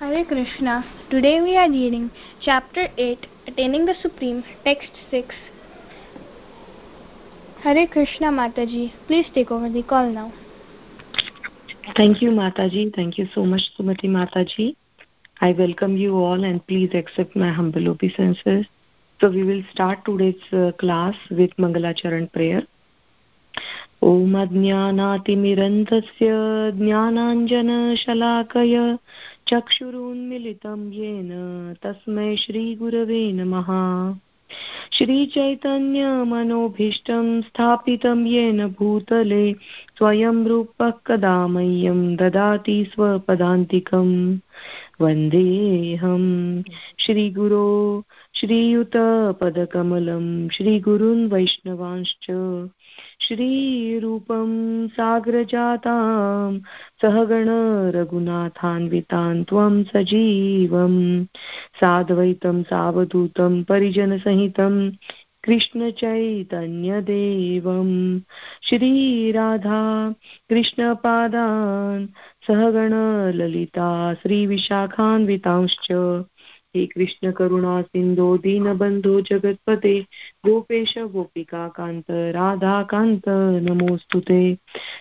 Hare Krishna. Today we are reading chapter 8, Attaining the Supreme, text 6. Hare Krishna Mataji. Please take over the call now. Thank you, Mataji. Thank you so much, Sumati Mataji. I welcome you all and please accept my humble obeisances. So we will start today's uh, class with Mangalacharan prayer. ॐ अज्ञानातिमिरन्तस्य ज्ञानाञ्जनशलाकय चक्षुरुन्मिलितं येन तस्मै श्रीगुरवे नमः। श्रीचैतन्यमनोभीष्टं स्थापितं येन भूतले स्वयं रूपः कदा मह्यं ददाति स्वपदान्तिकम्। वन्देऽहं श्रीगुरो, श्रीयुतपदकमलं, श्रीगुरून् वैष्णवांश्च। श्रीरूपं साग्रजातां सहगण त्वं सजीवं साद्वैतं, सावधूतं, परिजनसहितं कृष्णचैतन्यदेवं श्रीराधा कृष्णपादान् सहगणललिता श्रीविशाखान्वितांश्च। हे कृष्ण करुणा सिन्धो दीनबन्धो जगत्पते। गोपेश गोपिकान्त राधाकान्त नमोऽस्तु ते।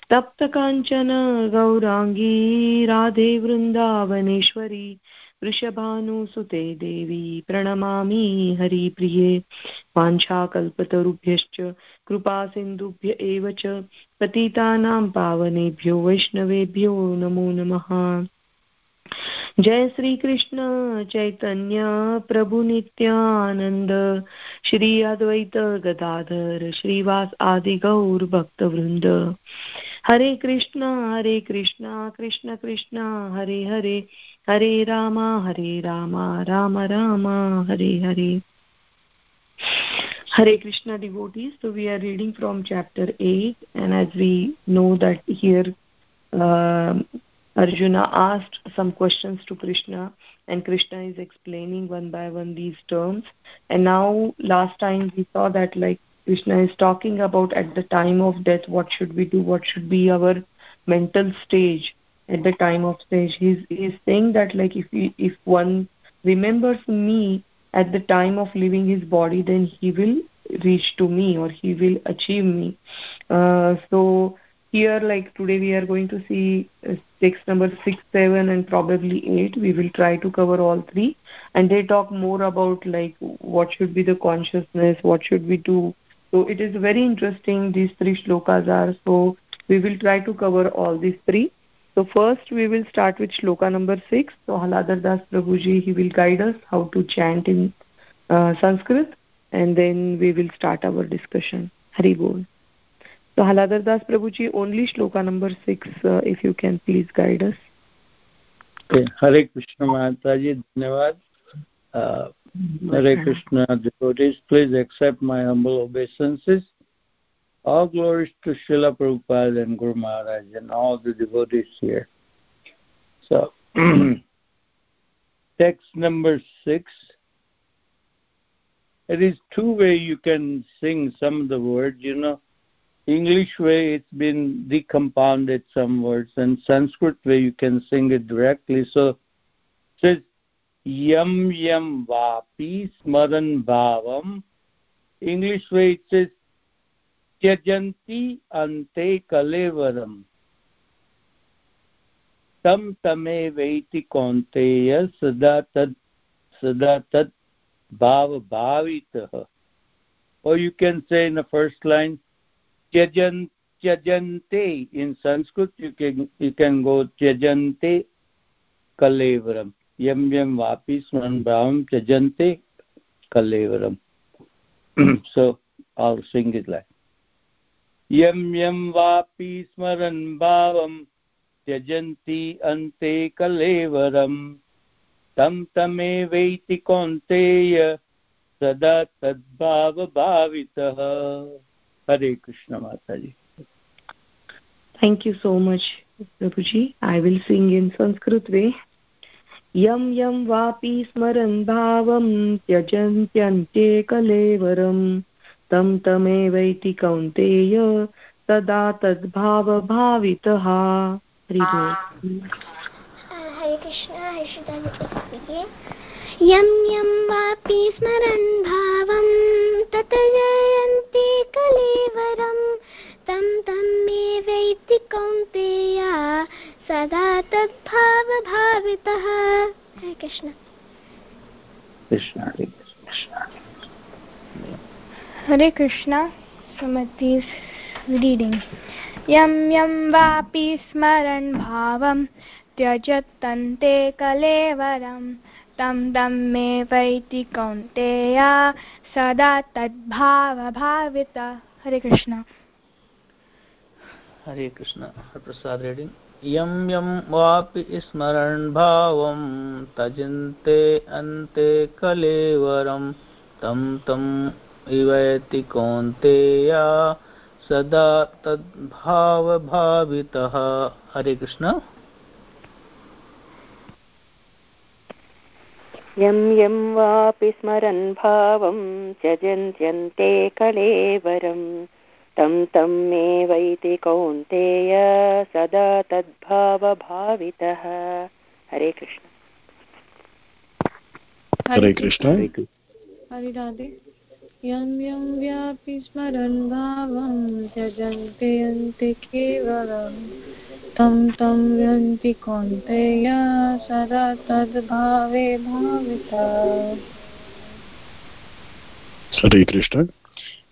तप्तकाञ्चन गौराङ्गी राधे वृन्दावनेश्वरी। वृषभानुसुते देवी प्रणमामि हरिप्रिये वाञ्छाकल्पतरुभ्यश्च कृपासिन्धुभ्य एव च पतितानां पावनेभ्यो वैष्णवेभ्यो नमो नमः। जय श्री कृष्ण चैतन्य प्रभु नित्यानंद श्री अद्वैत गदाधर श्रीवास आदि गौर भक्त वृंद हरे कृष्णा हरे कृष्णा कृष्ण कृष्णा हरे हरे हरे रामा हरे Rama Ram Rama Hare Hare. Hare Krishna devotees, so we are reading from chapter 8 and as we know that here uh, Arjuna asked some questions to Krishna and Krishna is explaining one by one these terms. And now last time we saw that like Krishna is talking about at the time of death, what should we do, what should be our mental stage at the time of stage. He's, he's saying that like if, he, if one remembers me at the time of leaving his body, then he will reach to me or he will achieve me. Uh, so here like today we are going to see text number 6 7 and probably 8 we will try to cover all three. And they talk more about like what should be the consciousness what should we do. So it is very interesting these three shlokas are. So we will try to cover all these three. So first we will start with shloka number 6 so haladar das prabhuji he will guide us how to chant in uh, sanskrit. And then we will start our discussion. Hari bol so Haladar Das Prabhuji, only shloka number 6, uh, if you can please guide us. Okay. Hare Krishna Mataji, Dhanyavad. Uh, Hare Krishna devotees, please accept my humble obeisances. All glories to Srila Prabhupada and Guru Maharaj and all the devotees here. So, text number 6. It is two way you can sing some of the words, you know English way it's been decompounded some words, and Sanskrit way you can sing it directly. So says yam yam vapi smaran bhavam. English way it says tyajanti ante kalevaram. Tam tame veiti konteya sada tad sada tad bhava bhavitah. Or you can say in the first line tyajan tyajante in sanskrit you can you can go tyajante kalevaram yam yam vapi sman bhavam tyajante kalevaram so i'll sing it like yam yam vapi smaran bhavam त्यजन्ति अन्ते कलेवरम् तं तमेवैति कौन्तेय सदा तद्भावभावितः Hare Krishna Mata ji. Thank you so much Prabhu ji I will sing in Sanskrit way यम यं वापि स्मरन् भावं त्यजन्त्यन्ते कलेवरं तं तमेवैति कौन्तेय तदा तद्भावभावितः हरे कृष्ण हरे श्रीदा यं यं वापि स्मरन् भावम् कलेवरं। तं तं मे वैति कौन्तेया सदा तद्भावभावितः। हरे कृष्ण। कृष्ण हरे कृष्ण सुमति रीडिंग यं यं वापि स्मरन् भावं त्यजत्तन्ते कलेवरं तं तं मे वैति कौन्तेया, सदा तद्भावभावित। हरे कृष्ण। हरे कृष्ण प्रसाद रेडिंग यं यं वापि स्मरन् भावं तजन्ते अन्ते कलेवरं, तं तम् इवैति कौन्तेया, सदा तद्भावभावितः। हरे कृष्ण। यं यं वापि स्मरन् भावं त्यजन्त्यन्ते कलेवरं। तं तं मे वैति कौन्तेय सदा तद्भावभावितः। हरे कृष्ण। हरे कृष्ण। हरे राधे। यं यं व्यापि स्मरन् भावं त्यजन्ते अन्ते केवलं। तं तं यन्ति कौन्तेय सदा तद्भावे भाविता। हरे कृष्ण।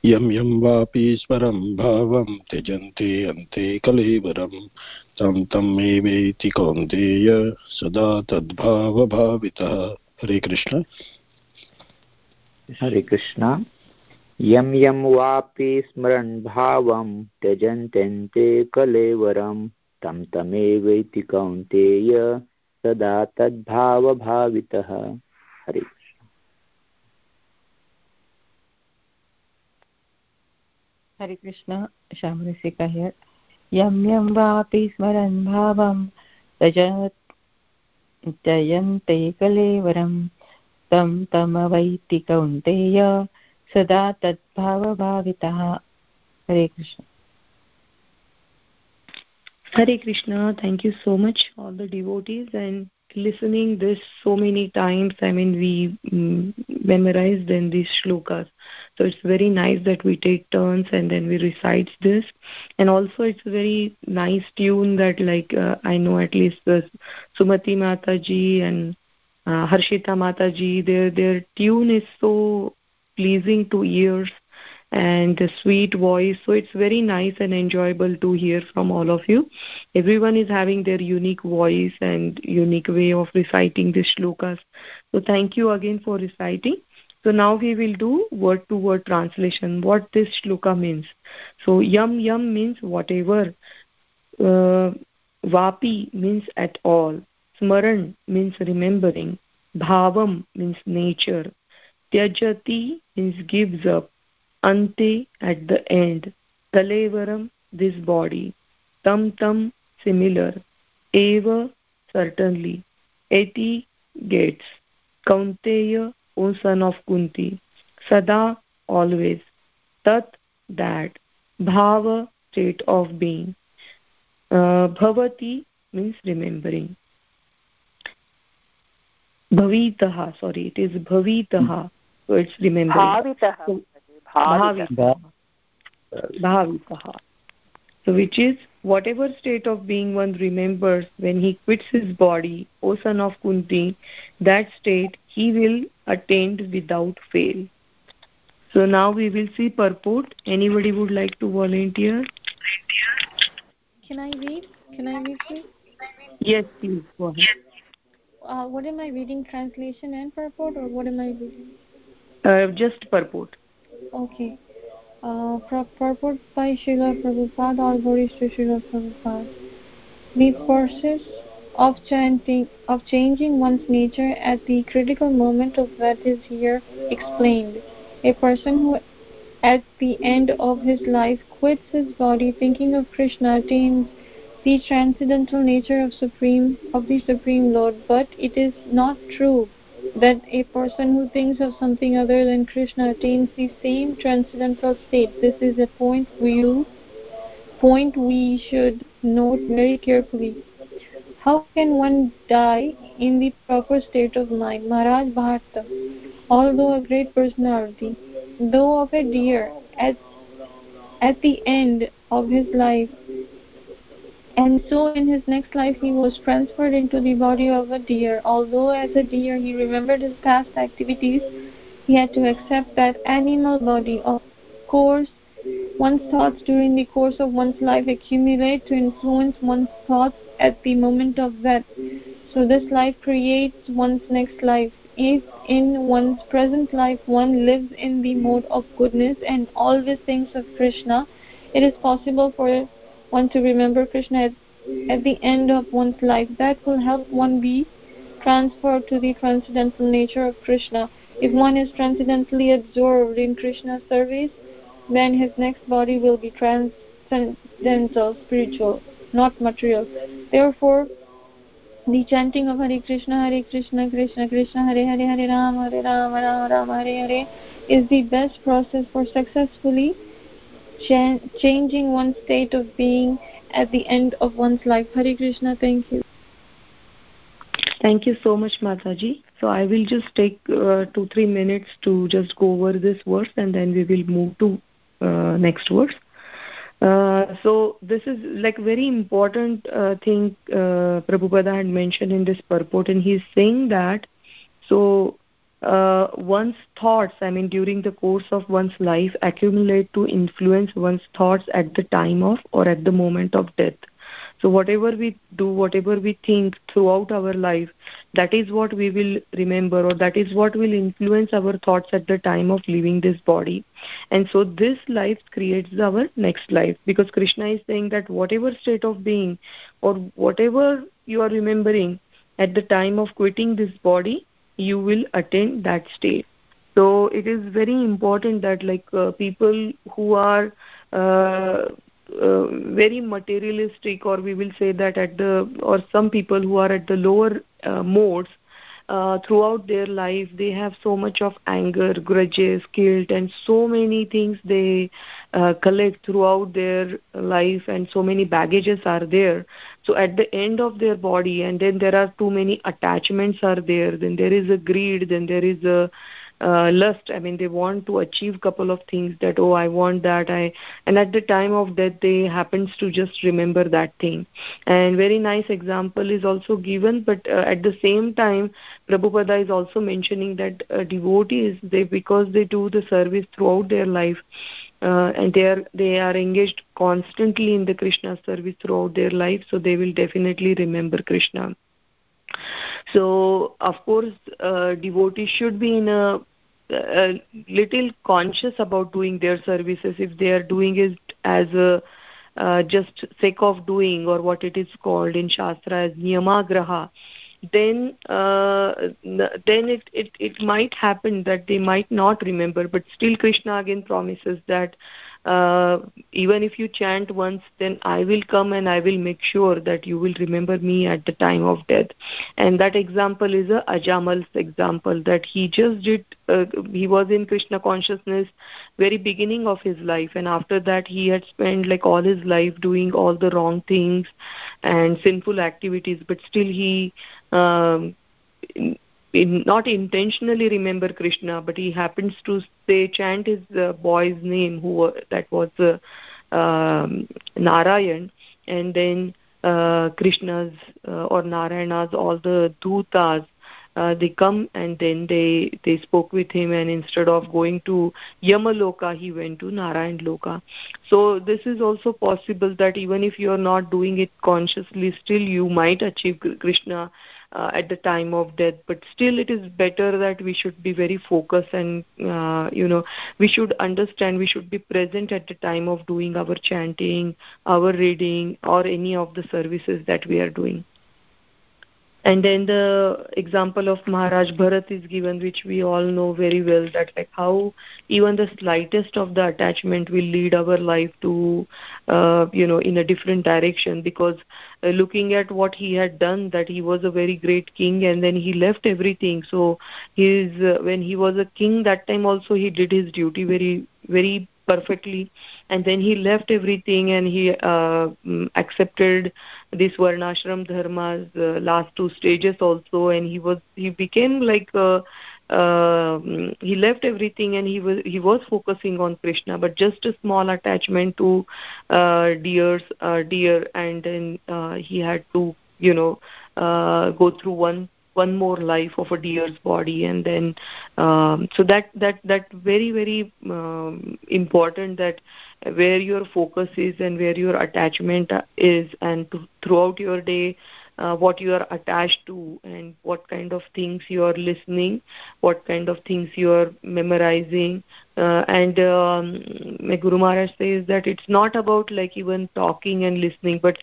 यं यं वापि स्मरं भावं त्यजन्ते अन्ते कलेवरं। तं तं मे वेति कौन्तेय सदा तद्भावभावितः। हरे कृष्ण। हरे कृष्ण। यं यं वापि स्मरन् भावं त्यजन्त्यन्ते कलेवरं, तं तमेवैति कौन्तेय सदा तद्भावभावितः। हरे हरे कृष्ण श्यामरसिका हियर यं यं वापि स्मरन् भावं कलेवरं, तं तमवैति कौन्तेय सदा तद्भावभावितः Hare Krishna Hare Krishna, thank you so much, all the devotees, and listening this so many times. I mean, we mm, memorized in these shlokas. So it's very nice that we take turns and then we recite this. And also, it's a very nice tune that, like, uh, I know at least the Sumati Mataji and uh, Harshita Mataji, their their tune is so pleasing to ears and the sweet voice. So it's very nice and enjoyable to hear from all of you. Everyone is having their unique voice and unique way of reciting the shlokas. So thank you again for reciting. So now we will do word to word translation, what this shloka means. So yam yam means whatever. Uh, vapi means at all. Smaran means remembering. Bhavam means nature. Tyajati means gives up ante at the end kalevaram this body tam tam similar eva certainly eti gates kaunteya o son of kunti sada always tat that bhava state of being uh, bhavati means remembering bhavitaha sorry it is bhavitaha so it's remembering. So, bhavitah. So which is whatever state of being one remembers when he quits his body o son of kunti that state he will attain without fail. So now we will see purport. Anybody would like to volunteer? Can I read? Can I read, please? yes please go ahead. Uh, what am I reading? Translation and purport, or what am I reading? Uh, just purport Okay. Uh, pur- purport by Srila Prabhupada, all glories to Srila Prabhupada. The process of chanting, of changing one's nature at the critical moment of that is here explained. A person who at the end of his life quits his body thinking of Krishna attains the transcendental nature of supreme of the supreme lord but it is not true that a person who thinks of something other than krishna attains the same transcendental state this is a point we point we should note very carefully How can one die in the proper state of mind? Maharaj Bharata, although a great personality, though of a deer, at, at the end of his life, and so in his next life he was transferred into the body of a deer. Although as a deer he remembered his past activities, he had to accept that animal body. Of course, one's thoughts during the course of one's life accumulate to influence one's thoughts at the moment of death. So this life creates one's next life. If in one's present life one lives in the mode of goodness and always thinks of Krishna, it is possible for one to remember Krishna at, at the end of one's life. That will help one be transferred to the transcendental nature of Krishna. If one is transcendently absorbed in Krishna's service, then his next body will be transcendental, spiritual, not material. Therefore, the chanting of Hare Krishna, Hare Krishna, Krishna Krishna, Hare Hare, Hare Rama, Hare Rama, Rama Rama, Hare Hare is the best process for successfully cha- changing one's state of being at the end of one's life. Hare Krishna, thank you. Thank you so much, Mataji. So I will just take uh, two, three minutes to just go over this verse and then we will move to uh, next verse. Uh, so this is like very important uh, thing uh, Prabhupada had mentioned in this purport and he's saying that so uh, one's thoughts, I mean, during the course of one's life, accumulate to influence one's thoughts at the time of or at the moment of death. So, whatever we do, whatever we think throughout our life, that is what we will remember, or that is what will influence our thoughts at the time of leaving this body. And so, this life creates our next life because Krishna is saying that whatever state of being or whatever you are remembering at the time of quitting this body, you will attain that state so it is very important that like uh, people who are uh, uh, very materialistic or we will say that at the or some people who are at the lower uh, modes uh, throughout their life they have so much of anger grudges guilt and so many things they uh, collect throughout their life and so many baggages are there. So at the end of their body and then there are too many attachments are there then there is a greed then there is a uh, lust. I mean they want to achieve couple of things that oh i want that i and at the time of death they happens to just remember that thing. And very nice example is also given but uh, at the same time prabhupada is also mentioning that uh, devotees they because they do the service throughout their life uh, and they are they are engaged constantly in the krishna service throughout their life so they will definitely remember krishna so of course uh, devotees should be in a, a, little conscious about doing their services if they are doing it as a uh, just sake of doing or what it is called in shastra as niyamagraha. Then uh, then it, it it might happen that they might not remember but still krishna again promises that uh, even if you chant once then i will come and i will make sure that you will remember me at the time of death. And that example is a ajamil's example that he just did uh, he was in krishna consciousness very beginning of his life. And after that he had spent like all his life doing all the wrong things and sinful activities. But still he um, in, not intentionally remember Krishna, but he happens to say chant his uh, boy's name, who that was uh, um, Narayan, and then uh, Krishna's uh, or Narayana's all the dutas uh, they come and then they they spoke with him and instead of going to yamaloka he went to narayan loka. So this is also possible that even if you are not doing it consciously still you might achieve krishna uh, at the time of death. But still it is better that we should be very focused and uh, you know we should understand we should be present at the time of doing our chanting our reading or any of the services that we are doing and then the example of maharaj bharat is given which we all know very well that like how even the slightest of the attachment will lead our life to uh, you know in a different direction. Because uh, looking at what he had done that he was a very great king and then he left everything. So his uh, when he was a king that time also he did his duty very very perfectly. And then he left everything and he uh, mm, accepted this varnashram dharma's uh, last two stages also. And he was he became like uh, uh, he left everything and he was he was focusing on krishna but just a small attachment to uh, deers uh, deer and then uh, he had to you know uh, go through one one more life of a deer's body and then um, so that that that very very um, important that where your focus is and where your attachment is and to, throughout your day uh, what you are attached to and what kind of things you are listening what kind of things you are memorizing uh, and um, my guru maharaj says that it's not about like even talking and listening but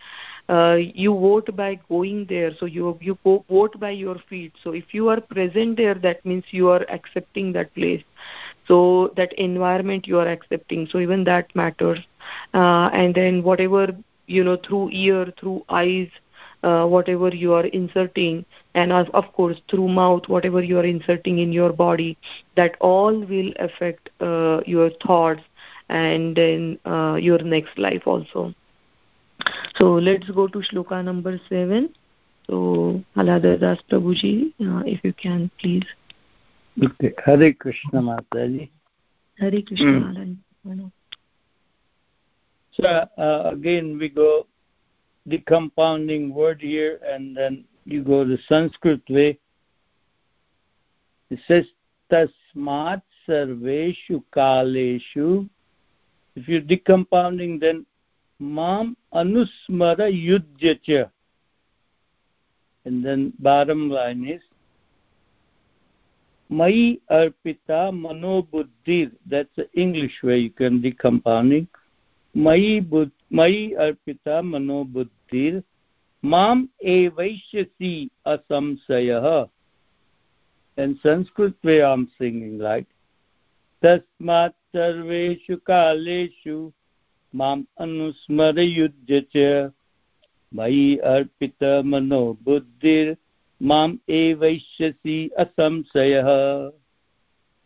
uh, you vote by going there so you you go, vote by your feet. So if you are present there that means you are accepting that place. So that environment you are accepting so even that matters. Uh, and then whatever you know through ear through eyes uh, whatever you are inserting and of, of course through mouth whatever you are inserting in your body that all will affect uh, your thoughts and then uh, your next life also so let's go to shloka number 7 so Haladar Das Prabhuji, uh, if you can please. Okay. Hare Krishna Mataji. Hare Krishna. Mm. So uh, again we go the compounding word here and then you go the Sanskrit way. It says tasmat sarveshu kaleshu. If you're decompounding then माम अनुस्मर युद्ध च। And then बारम line अर्पिता मनोबुद्धि that's English way you can decompounding मयि मई अर्पिता मनोबुद्धि माम ए वैश्यसी असंशय। In Sanskrit, way I'm singing like, Tasmat Sarveshu माम् अनुस्मरयुज्य च। मयि अर्पितमनो बुद्धिर् माम् एवैष्यसि असंशयः।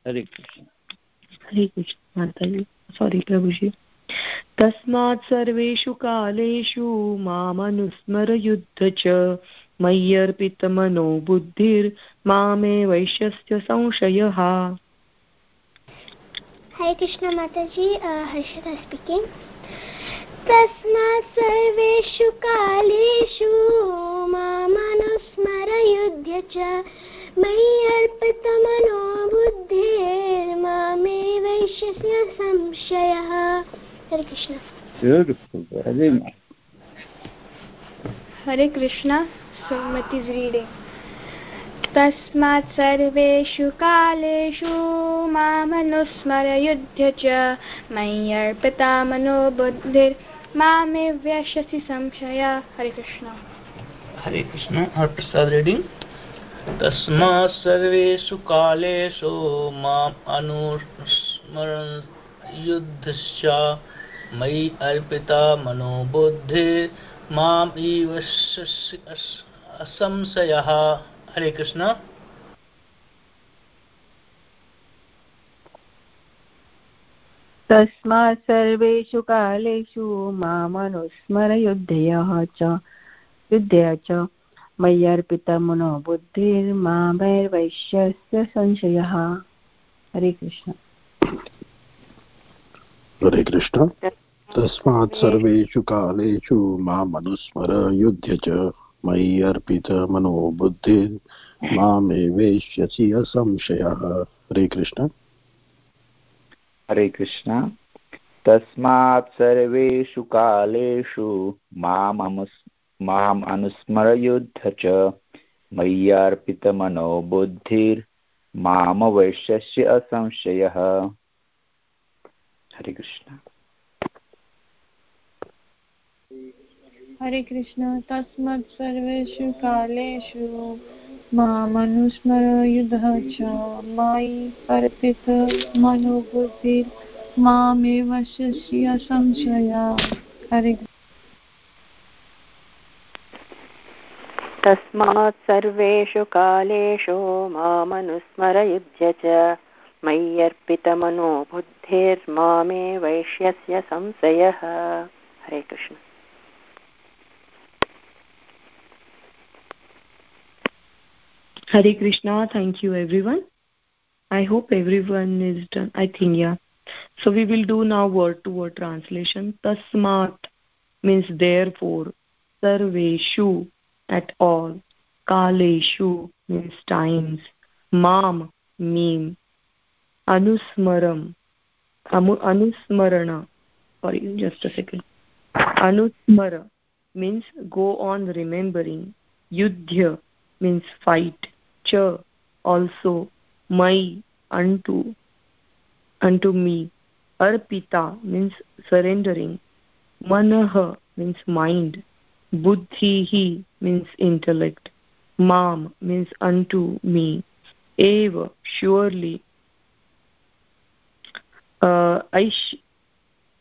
हरे कृष्ण। हरे कृष्ण माताजी। सॉरी प्रभुजी। तस्मात् सर्वेषु कालेषु मामनुस्मरयुद्ध च। मय्यर्पितमनो बुद्धिर्मामे वैश्यस्य संशयः। Krishna Mataji, uh, Harshita speaking. तस्मात् सर्वेषु कालेषु मामनुस्मरयुध्य च मयि अर्पितमनो बुद्धिर्मामेवैष्यस्य संशयः हरे Krishna. very nice. Hare Krishna, Sumati is reading. तस्मात् सर्वेषु कालेषु मामनुस्मरयुध्य च मय्यर्पिता मनोबुद्धिर् मामे व्यशसि संशय। हरे कृष्ण। हरे कृष्ण हरप्रसाद रीडिंग तस्मात् सर्वेषु कालेषु माम् अनुस्मरन् युद्धश्च मयि अर्पिता मनोबुद्धिर् माम् इव असंशयः। हरे कृष्ण। तस्मात् सर्वेषु कालेषु मामनुस्मरयुद्धयः च युद्धय च। मय्यर्पितमनो बुद्धिर्मामैर्वैश्यस्य संशयः। हरे कृष्ण। हरे कृष्ण। तस्मात् सर्वेषु कालेषु मामनुस्मर युध्य च। मयि अर्पितमनो बुद्धिर्मामेवेष्यसि असंशयः। हरे कृष्ण। हरे कृष्ण। तस्मात् सर्वेषु कालेषु माम् अनुस्मरयुद्ध च मय्यार्पितमनो असंशयः। हरे कृष्ण। हरे कृष्ण तस्मात् सर्वेषु कालेषु मामनुस्मरयुधः च। मयि अर्पितमनोबुद्धिर्मामेव शस्य संशया। हरे तस्मात् सर्वेषु कालेषु मामनुस्मरयुध्य च। मय्यर्पितमनो बुद्धिर्मामे वैश्यस्य संशयः। हरे Krishna. Hare Krishna. Thank you, everyone. I hope everyone is done. I think, yeah. So we will do now word to word translation. Tasmat means therefore. Sarveshu at all. Kaleshu means times. Mam meme. Anusmaram. Anusmarana. Sorry, just a second. Anusmara means go on remembering. Yudhya means fight. Cha also. Mai unto unto me. Arpita means surrendering. Manah means mind. Buddhihi means intellect. Mam means unto me. Eva, surely. Uh, Aish,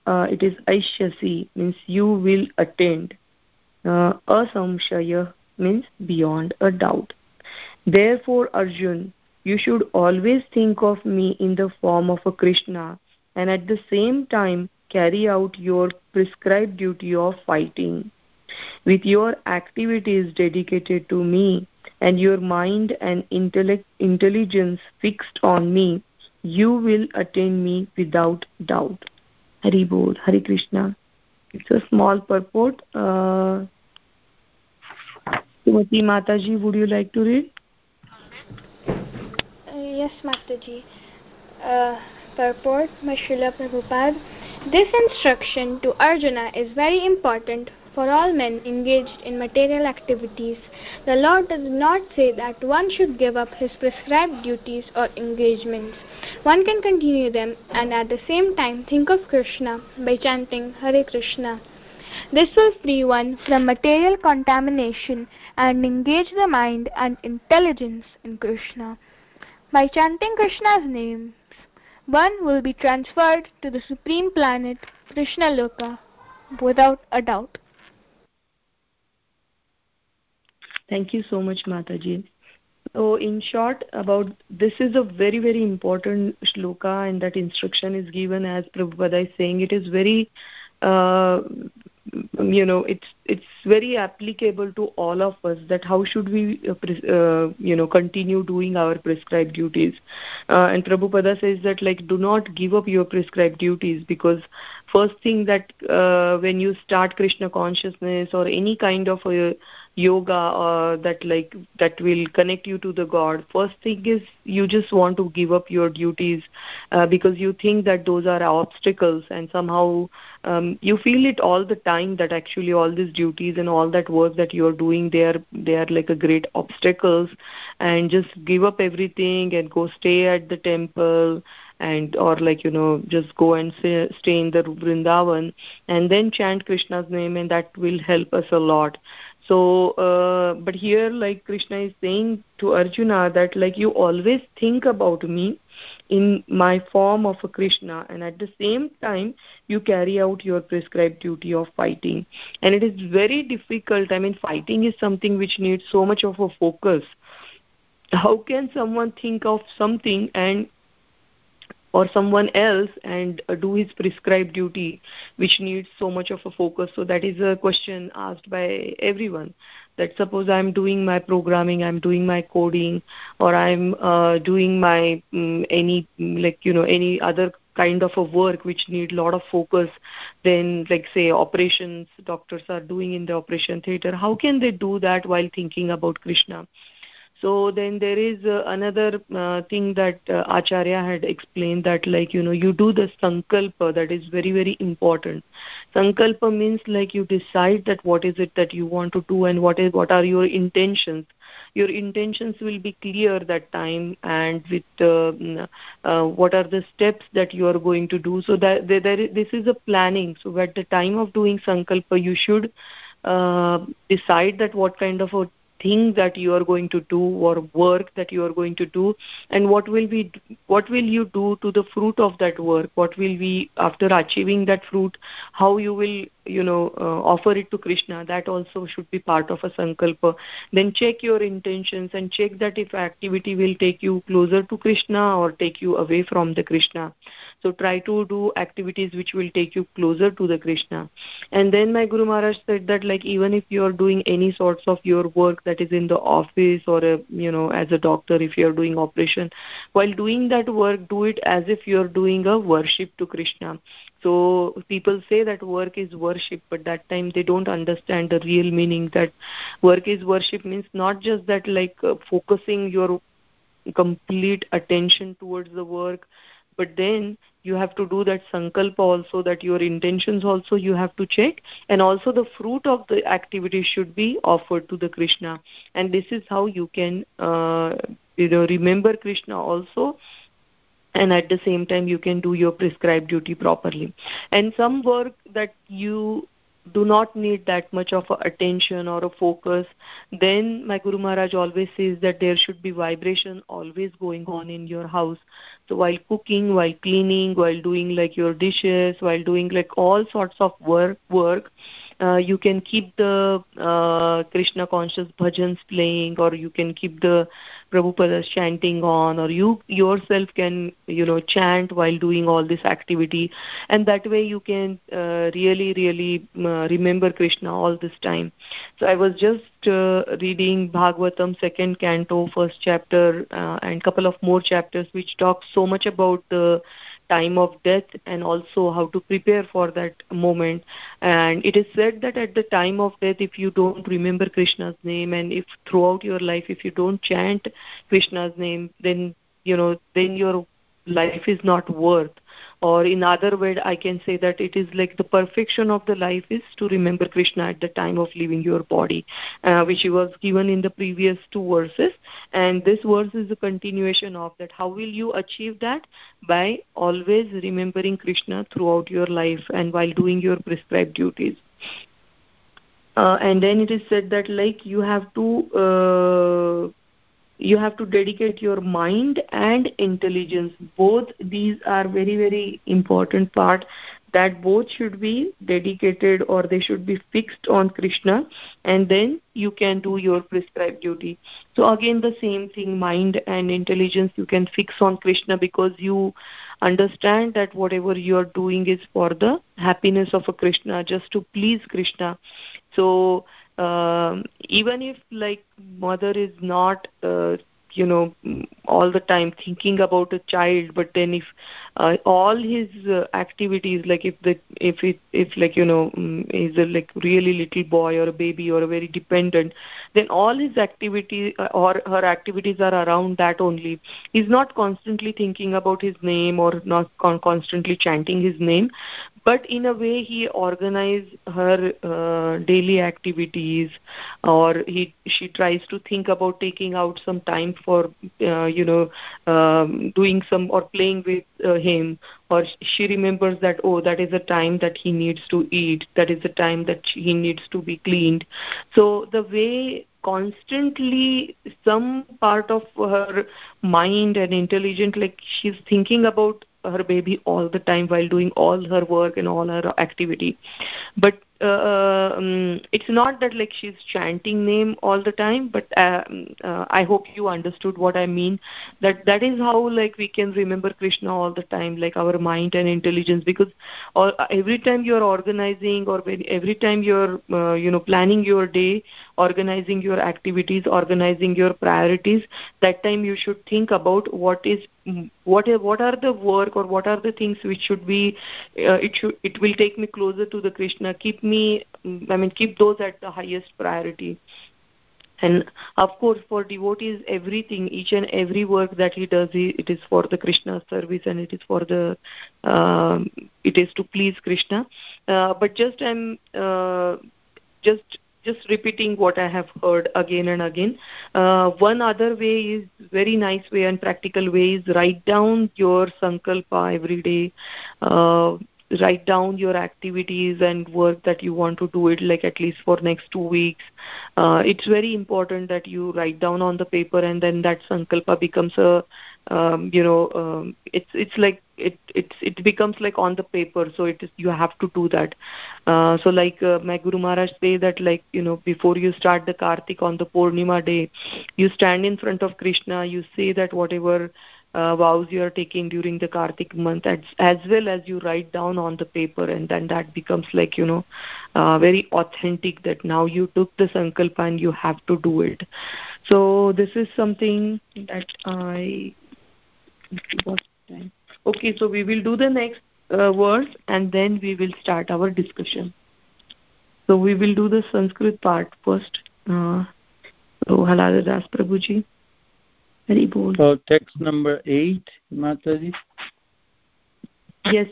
uh, it is Aishyasi means you will attend. Uh, asamshaya means beyond a doubt. Therefore, Arjun, you should always think of me in the form of a Krishna and at the same time carry out your prescribed duty of fighting. With your activities dedicated to me and your mind and intellect, intelligence fixed on me, you will attain me without doubt. Hari Bol, Hari Krishna. It's a small purport. Uh, Srimati Mataji, would you like to read? Yes, Mataji. Uh, purport by Prabhupada. This instruction to Arjuna is very important for all men engaged in material activities. The Lord does not say that one should give up his prescribed duties or engagements. One can continue them and at the same time think of Krishna by chanting Hare Krishna. This will free one from material contamination and engage the mind and intelligence in Krishna. By chanting Krishna's names, one will be transferred to the supreme planet Krishna Loka without a doubt. Thank you so much, Mataji. So, in short, about this is a very, very important shloka, and that instruction is given as Prabhupada is saying. It is very uh, you know it's it's very applicable to all of us that how should we uh, uh, you know continue doing our prescribed duties. Uh, and prabhupada says that like do not give up your prescribed duties because first thing that uh, when you start krishna consciousness or any kind of a yoga uh, that like that will connect you to the god first thing is you just want to give up your duties uh, because you think that those are obstacles and somehow um, you feel it all the time that actually all these duties and all that work that you are doing they are they are like a great obstacles and just give up everything and go stay at the temple and or like you know just go and say, stay in the vrindavan and then chant krishna's name and that will help us a lot. So uh, but here like krishna is saying to arjuna that like you always think about me in my form of a krishna and at the same time you carry out your prescribed duty of fighting. And it is very difficult. I mean fighting is something which needs so much of a focus. How can someone think of something and or someone else and uh, do his prescribed duty which needs so much of a focus. So that is a question asked by everyone that suppose i'm doing my programming i'm doing my coding or i'm uh, doing my um, any like you know any other kind of a work which need a lot of focus then like say operations doctors are doing in the operation theater. How can they do that while thinking about krishna so then there is uh, another uh, thing that uh, acharya had explained that like you know you do the sankalpa that is very very important. Sankalpa means like you decide that what is it that you want to do and what is what are your intentions. Your intentions will be clear that time and with uh, uh, what are the steps that you are going to do. So that there, there is, this is a planning. So at the time of doing sankalpa you should uh, decide that what kind of a thing that you are going to do or work that you are going to do and what will be what will you do to the fruit of that work? What will be after achieving that fruit how you will you know uh, offer it to krishna that also should be part of a sankalpa. Then check your intentions and check that if activity will take you closer to krishna or take you away from the krishna. So try to do activities which will take you closer to the krishna. And then my guru maharaj said that like even if you are doing any sorts of your work that is in the office or a, you know as a doctor if you are doing operation while doing that work do it as if you are doing a worship to krishna so people say that work is worship but that time they don't understand the real meaning that work is worship means not just that like uh, focusing your complete attention towards the work but then you have to do that sankalpa also that your intentions also you have to check. And also the fruit of the activity should be offered to the krishna. And this is how you can uh, you know remember krishna also and at the same time you can do your prescribed duty properly. And some work that you do not need that much of attention or a focus then my guru maharaj always says that there should be vibration always going on in your house. So while cooking while cleaning while doing like your dishes while doing like all sorts of work work uh, you can keep the uh, krishna conscious bhajans playing or you can keep the prabhupada chanting on or you yourself can you know chant while doing all this activity. And that way you can uh, really really uh, remember krishna all this time. So i was just uh, reading bhagavatam second canto first chapter uh, and couple of more chapters which talk so much about the time of death and also how to prepare for that moment. And it is said that at the time of death if you don't remember krishna's name and if throughout your life if you don't chant krishna's name then you know then your life is not worth or in other word i can say that it is like the perfection of the life is to remember krishna at the time of leaving your body uh, which was given in the previous two verses. And this verse is a continuation of that. How will you achieve that? By always remembering krishna throughout your life and while doing your prescribed duties. Uh, and then it is said that like you have to uh, you have to dedicate your mind and intelligence. Both these are very very important part that both should be dedicated or they should be fixed on krishna and then you can do your prescribed duty. So again the same thing mind and intelligence you can fix on krishna because you understand that whatever you are doing is for the happiness of a krishna just to please krishna. So even if like mother is not uh, you know all the time thinking about a child but then if uh, all his uh, activities like if the if it if like you know is a like really little boy or a baby or a very dependent then all his activity uh, or her activities are around that only. He's not constantly thinking about his name or not con- constantly chanting his name but in a way he organize her uh, daily activities or he she tries to think about taking out some time for uh, you know um, doing some or playing with uh, him or she remembers that oh that is a time that he needs to eat that is the time that he needs to be cleaned. So the way constantly some part of her mind and intelligent like she's thinking about her baby all the time while doing all her work and all her activity. But uh, um, it's not that like she's chanting name all the time but uh, uh, i hope you understood what i mean. That that is how like we can remember krishna all the time like our mind and intelligence because all, every time you're organizing or every time you're uh, you know planning your day organizing your activities organizing your priorities that time you should think about what is what what are the work or what are the things which should be uh, it should it will take me closer to the krishna keep me i mean keep those at the highest priority and of course for devotees everything each and every work that he does it is for the krishna service and it is for the um, it is to please krishna uh, but just i'm uh, just just repeating what I have heard again and again. Uh, one other way is very nice way and practical way is write down your sankalpa every day. Write down your activities and work that you want to do it like at least for next two weeks. Uh, it's very important that you write down on the paper and then that sankalpa becomes a um, you know um, it's it's like it it's it becomes like on the paper so it is you have to do that. Uh, so like uh, my guru maharaj say that like you know before you start the kartik on the purnima day you stand in front of krishna you say that whatever uh, vows you are taking during the kartik month as, as well as you write down on the paper and then that becomes like you know uh, very authentic that now you took the sankalpa and you have to do it. So this is something that i okay so we will do the next uh, words and then we will start our discussion. So we will do the sanskrit part first. Uh, so haladar das prabhuji Hari bol. So text number eight, Mataji. Yes,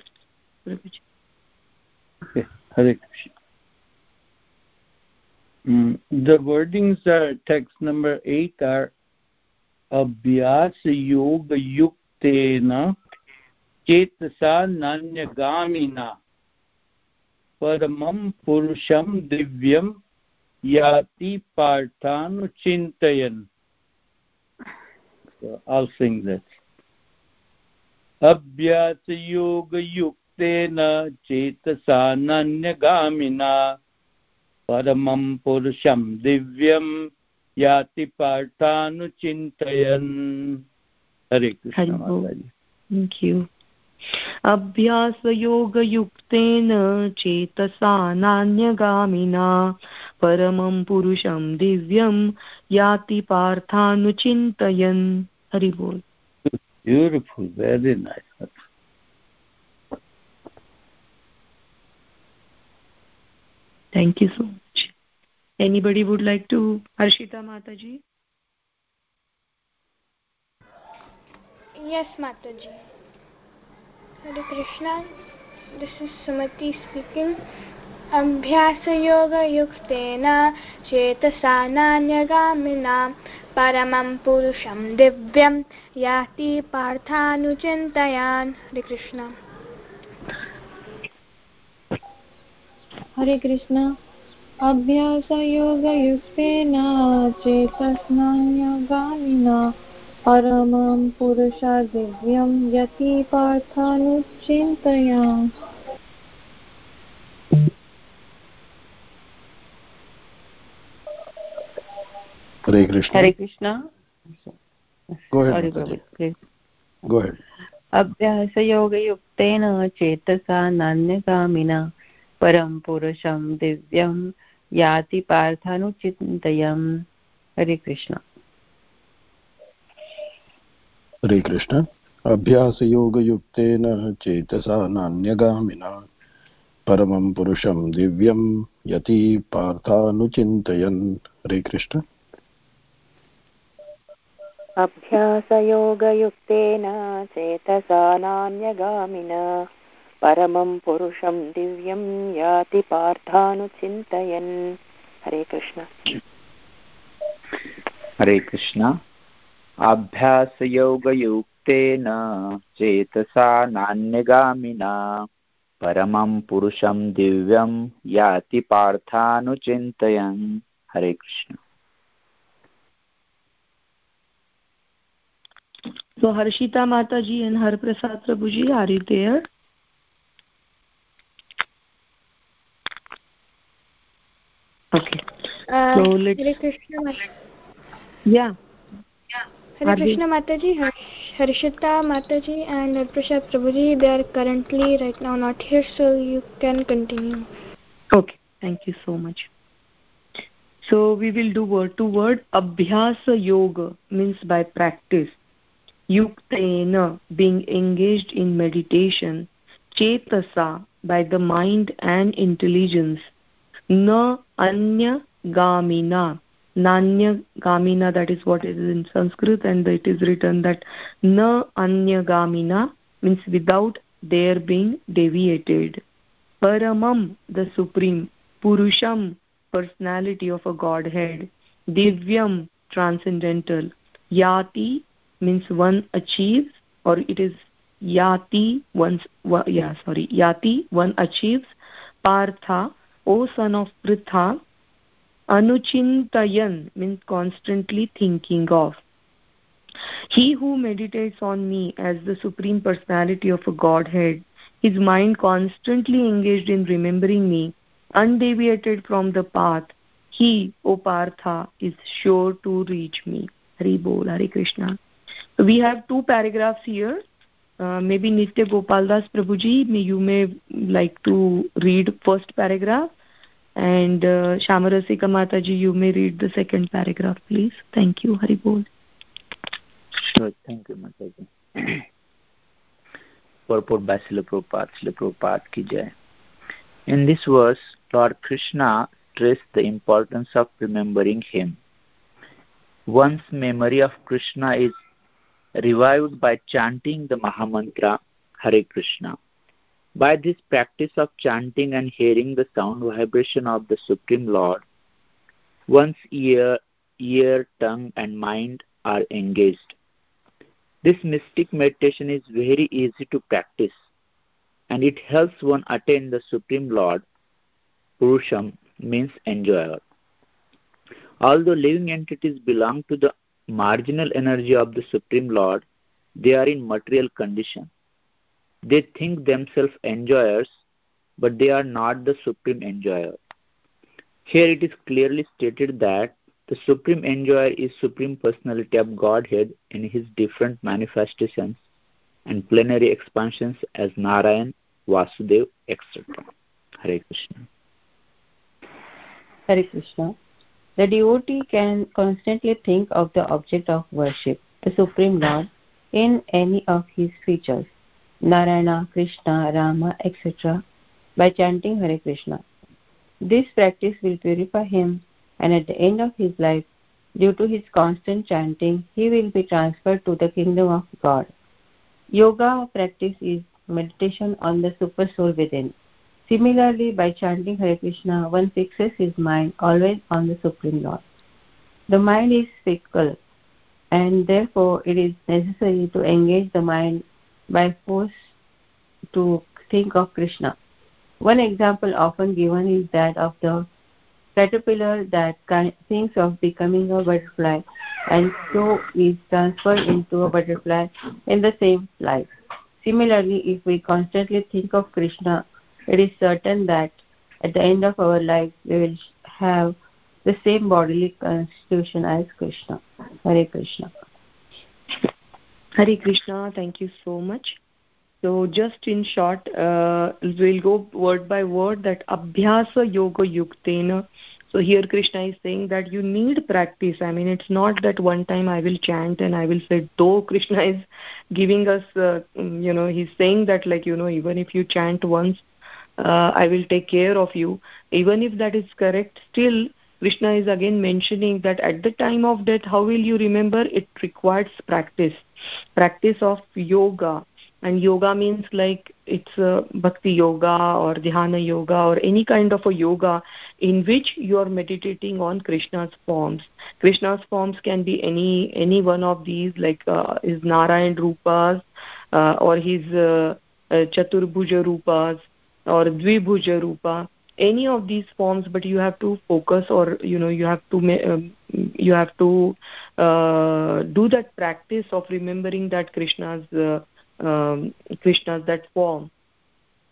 Prabhuji. Okay, Hare Krishna. Mm, the wordings are text number eight are अभ्यास योग युक्तेन चेतसा नान्यगामिना परमं पुरुषं दिव्यं याति पार्थानुचिन्तयन् so I'll sing that. अभ्यासयोगयुक्तेन चेतसा नान्यगामिना परमं पुरुषं दिव्यं याति पार्थानुचिन्तयन् हरे कृष्ण. अभ्यासयोगयुक्तेन चेतसा नान्यगामिना परमं पुरुषं दिव्यं याति पार्थानुचिन्तयन् Haribol. Beautiful, very nice. Thank you so much. Anybody would like to? Harshita Mataji? Yes, Mataji. Hare Krishna. This is Sumati speaking. अभ्यासयोगयुक्तेन चेतसा नान्यगामिना परमं पुरुषं दिव्यं याति पार्थानुचिन्तयान्। हरे कृष्ण हरे कृष्ण अभ्यासयोगयुक्तेन चेतस्नान्यगामिना परमं पुरुषा दिव्यं यति पार्थानुचिन्तया Hare Krishna. Hare Krishna. Go ahead. Sorry, Mataji. Prabhu, please. Go ahead. अभ्यासयोगयुक्तेन चेतसा नान्यगामिना परं पुरुषं दिव्यं याति पार्थानुचिन्तयम् हरे कृष्ण हरे कृष्ण अभ्यासयोगयुक्तेन चेतसा नान्यगामिना परमं पुरुषं दिव्यं यति पार्थानुचिन्तयन् हरे कृष्ण अभ्यासयोगयुक्तेन चेतसा नान्यगामिना। परमं पुरुषं दिव्यं याति पार्थानुचिन्तयन्। हरे कृष्ण। हरे कृष्ण। अभ्यासयोगयुक्तेन चेतसा नान्यगामिना। परमं पुरुषं दिव्यं याति पार्थानुचिन्तयन्। हरे Krishna. Harshita Mataji and Har Prasad Prabhuji, are you there? Okay. Uh, So let's- Hare Krishna, Yeah. Hare Krishna Mataji, Harshita Mataji and Prashad Prabhuji, they are currently right now not here, so you can continue. Okay. Thank you so much. So we will do word to word. Abhyasa yoga means by practice. Yuktena being engaged in meditation. Chetasa by the mind and intelligence. Na anya gamina. Nanya gamina that is what is in Sanskrit and it is written that na anya gamina means without their being deviated. Paramam the supreme. Purusham personality of a godhead. Divyam transcendental. Yati means one achieves or it is yati one's yeah sorry yati one achieves. Partha o son of pritha anuchintayan means constantly thinking of. He who meditates on me as the supreme personality of a godhead his mind constantly engaged in remembering me undeviated from the path he o partha is sure to reach me. Hari bol hari krishna we have two paragraphs here. Uh, maybe nitya gopaldas prabhuji may you may like to read first paragraph. And uh, shamarasika mataji you may read the second paragraph please. Thank you. Hari bol. Sure. Thank you mataji. Purport by Srila Prabhupada, Srila Prabhupada ki jai. In this verse, Lord Krishna stressed the importance of remembering him. One's memory of Krishna is revived by chanting the Mahamantra Hare Krishna. By this practice of chanting and hearing the sound vibration of the Supreme Lord, one's ear, ear, tongue, and mind are engaged. This mystic meditation is very easy to practice and it helps one attain the Supreme Lord. Purusham means enjoyer. Although living entities belong to the marginal energy of the Supreme Lord, they are in material condition. They think themselves enjoyers, but they are not the supreme enjoyer. Here it is clearly stated that the supreme enjoyer is supreme personality of Godhead in his different manifestations and plenary expansions as Narayan, Vasudev, etc. Hare Krishna. Hare Krishna. The devotee can constantly think of the object of worship, the Supreme Lord, in any of his features, Narayana, Krishna, Rama, etc., by chanting Hare Krishna. This practice will purify him, and at the end of his life, due to his constant chanting, he will be transferred to the kingdom of God. Yoga practice is meditation on the super soul within. Similarly, by chanting Hare Krishna, one fixes his mind always on the Supreme Lord. The mind is fickle, and therefore it is necessary to engage the mind by force to think of Krishna. One example often given is that of the caterpillar that thinks of becoming a butterfly and so is transferred into a butterfly in the same life. Similarly, if we constantly think of Krishna, it is certain that at the end of our life we will have the same bodily constitution as Krishna. Hare Krishna. Hare Krishna, thank you so much. So just in short, uh, we'll go word by word that Abhyasa Yoga Yuktena. So here Krishna is saying that you need practice. I mean, it's not that one time I will chant and I will say, though Krishna is giving us, uh, you know, he's saying that like, you know, even if you chant once, uh, I will take care of you. Even if that is correct, still Krishna is again mentioning that at the time of death, how will you remember? It requires practice, practice of yoga. And yoga means like it's a bhakti yoga or dhyana yoga or any kind of a yoga in which you are meditating on Krishna's forms. Krishna's forms can be any any one of these, like uh, his Narayan rupas uh, or his uh, uh, Chaturbhuja rupas or Dvibhuja rupa any of these forms but you have to focus or you know you have to um, you have to uh, do that practice of remembering that krishna's uh, um, krishna's that form.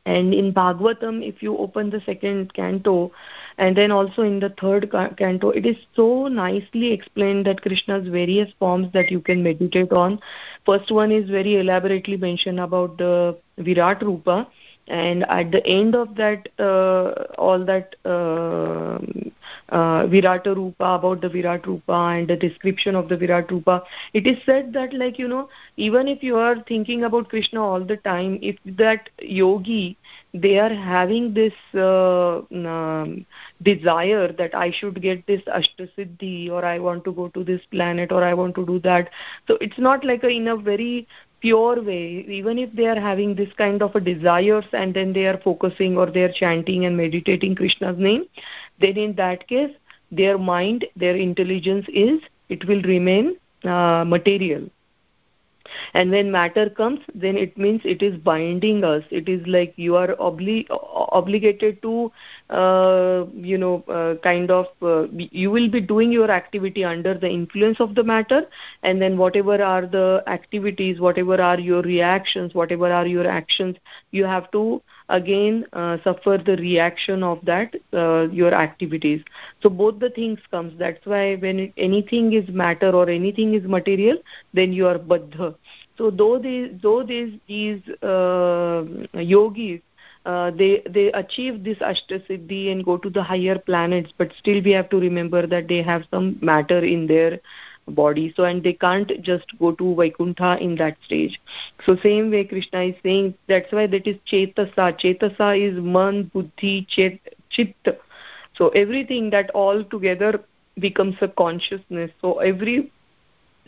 And in bhagavatam if you open the second canto and then also in the third canto it is so nicely explained that krishna's various forms that you can meditate on. First one is very elaborately mentioned about the virat rupa and at the end of that uh, all that uh, uh, virata rupa about the virat rupa and the description of the virat rupa it is said that like you know even if you are thinking about krishna all the time if that yogi they are having this uh, um, desire that i should get this ashtasiddhi or i want to go to this planet or i want to do that. So it's not like a, in a very pure way even if they are having this kind of a desires and then they are focusing or they are chanting and meditating krishna's name then in that case their mind their intelligence is it will remain uh, material and when matter comes then it means it is binding us. It is like you are obli- obligated to uh, you know uh, kind of uh, you will be doing your activity under the influence of the matter. And then whatever are the activities whatever are your reactions whatever are your actions you have to again uh, suffer the reaction of that uh, your activities. So both the things comes. That's why when anything is matter or anything is material then you are baddha so though these though these these uh, yogis uh, they they achieve this ashtasiddhi and go to the higher planets but still we have to remember that they have some matter in their body. So and they can't just go to vaikuntha in that stage. So same way krishna is saying that's why that is chetasa. Chetasa is man buddhi chet chit. So everything that all together becomes a consciousness. So every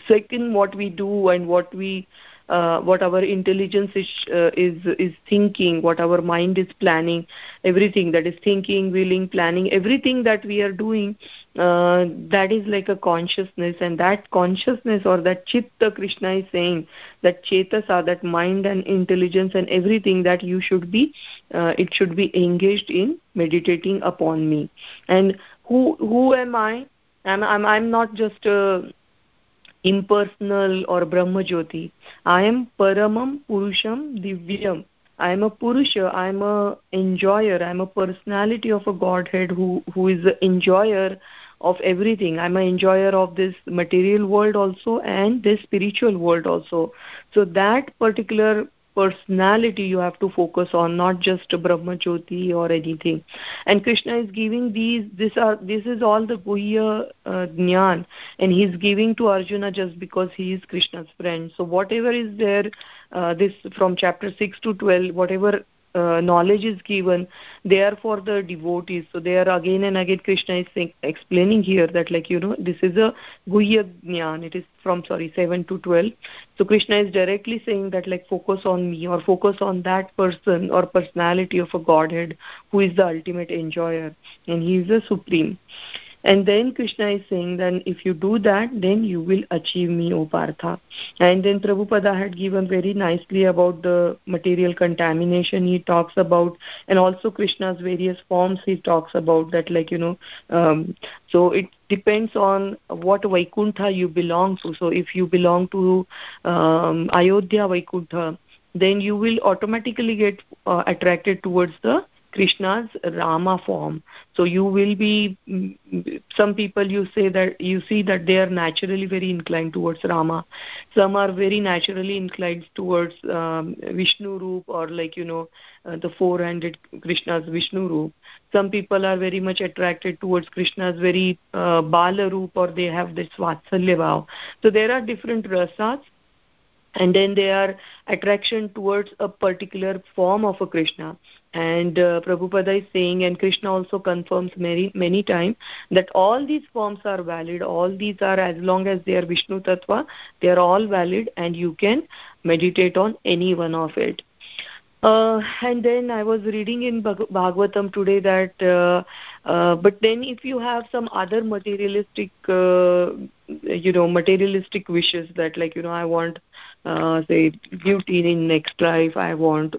second what we do and what we uh, what our intelligence is uh, is is thinking what our mind is planning everything that is thinking willing planning everything that we are doing uh, that is like a consciousness and that consciousness or that chitta krishna is saying that chetasa that mind and intelligence and everything that you should be uh, it should be engaged in meditating upon me. And who who am i? I'm i'm, I'm not just a impersonal or Brahmajyoti. I am Paramam Purusham Divyam. I am a Purusha, I am a enjoyer, I am a personality of a Godhead who, who is the enjoyer of everything. I'm an enjoyer of this material world also and this spiritual world also. So that particular personality you have to focus on not just brahma jyoti or anything. And krishna is giving these this are this is all the guhya uh, jnan and he's giving to arjuna just because he is krishna's friend. So whatever is there uh, this from chapter 6 to 12 whatever uh, knowledge is given they are for the devotees. So they are again and again krishna is saying, explaining here that like you know this is a guhya jnana. It is from sorry 7 to 12 so krishna is directly saying that like focus on me or focus on that person or personality of a godhead who is the ultimate enjoyer. And he is the supreme and then krishna is saying that if you do that then you will achieve me o partha. And then prabhupada had given very nicely about the material contamination. He talks about and also krishna's various forms he talks about that like you know um, so it depends on what vaikuntha you belong to. So if you belong to um, ayodhya vaikuntha then you will automatically get uh, attracted towards the krishna's rama form. So you will be some people you say that you see that they are naturally very inclined towards rama. Some are very naturally inclined towards um, vishnu roop or like you know uh, the four handed krishna's vishnu roop. Some people are very much attracted towards krishna's very uh, bala roop or they have this vatsalya bhav. So there are different rasas and then they are attraction towards a particular form of a krishna. And uh, prabhupada is saying and krishna also confirms many many times that all these forms are valid. All these are as long as they are vishnu tattva they are all valid and you can meditate on any one of it. Uh, and then I was reading in Bhagavatam today that, uh, uh, but then if you have some other materialistic, uh, you know, materialistic wishes that, like, you know, I want, uh, say, beauty in next life, I want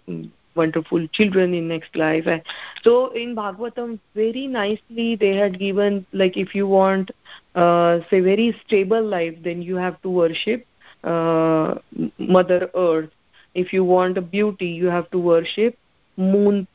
wonderful children in next life. So in Bhagavatam, very nicely they had given, like, if you want, uh, say, very stable life, then you have to worship uh, Mother Earth if you want a beauty you have to worship moon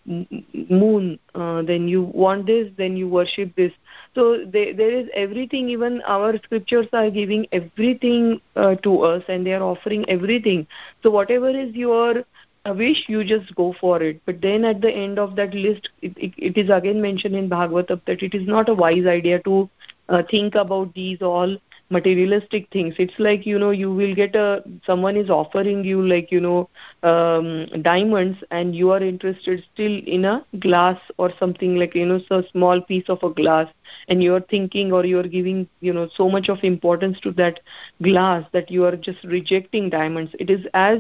moon uh, then you want this then you worship this. So they, there is everything even our scriptures are giving everything uh, to us and they are offering everything. So whatever is your uh, wish you just go for it. But then at the end of that list it, it, it is again mentioned in bhagavatam that it is not a wise idea to uh, think about these all materialistic things. It's like you know you will get a someone is offering you like you know um, diamonds and you are interested still in a glass or something like you know so small piece of a glass and you are thinking or you are giving you know so much of importance to that glass that you are just rejecting diamonds. It is as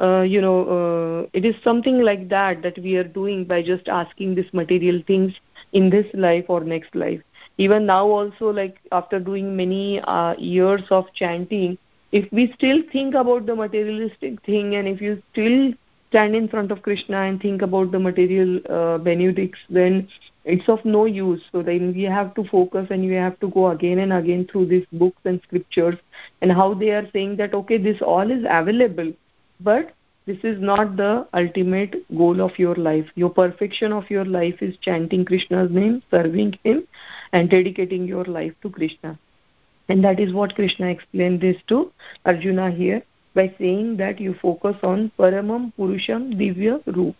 uh, you know uh, it is something like that that we are doing by just asking these material things in this life or next life even now also like after doing many uh, years of chanting if we still think about the materialistic thing and if you still stand in front of krishna and think about the material uh, benedicts then it's of no use. So then we have to focus and we have to go again and again through these books and scriptures and how they are saying that okay this all is available. But this is not the ultimate goal of your life. Your perfection of your life is chanting krishna's name serving him and dedicating your life to krishna. And that is what krishna explained this to arjuna here by saying that you focus on paramam purusham divya roop.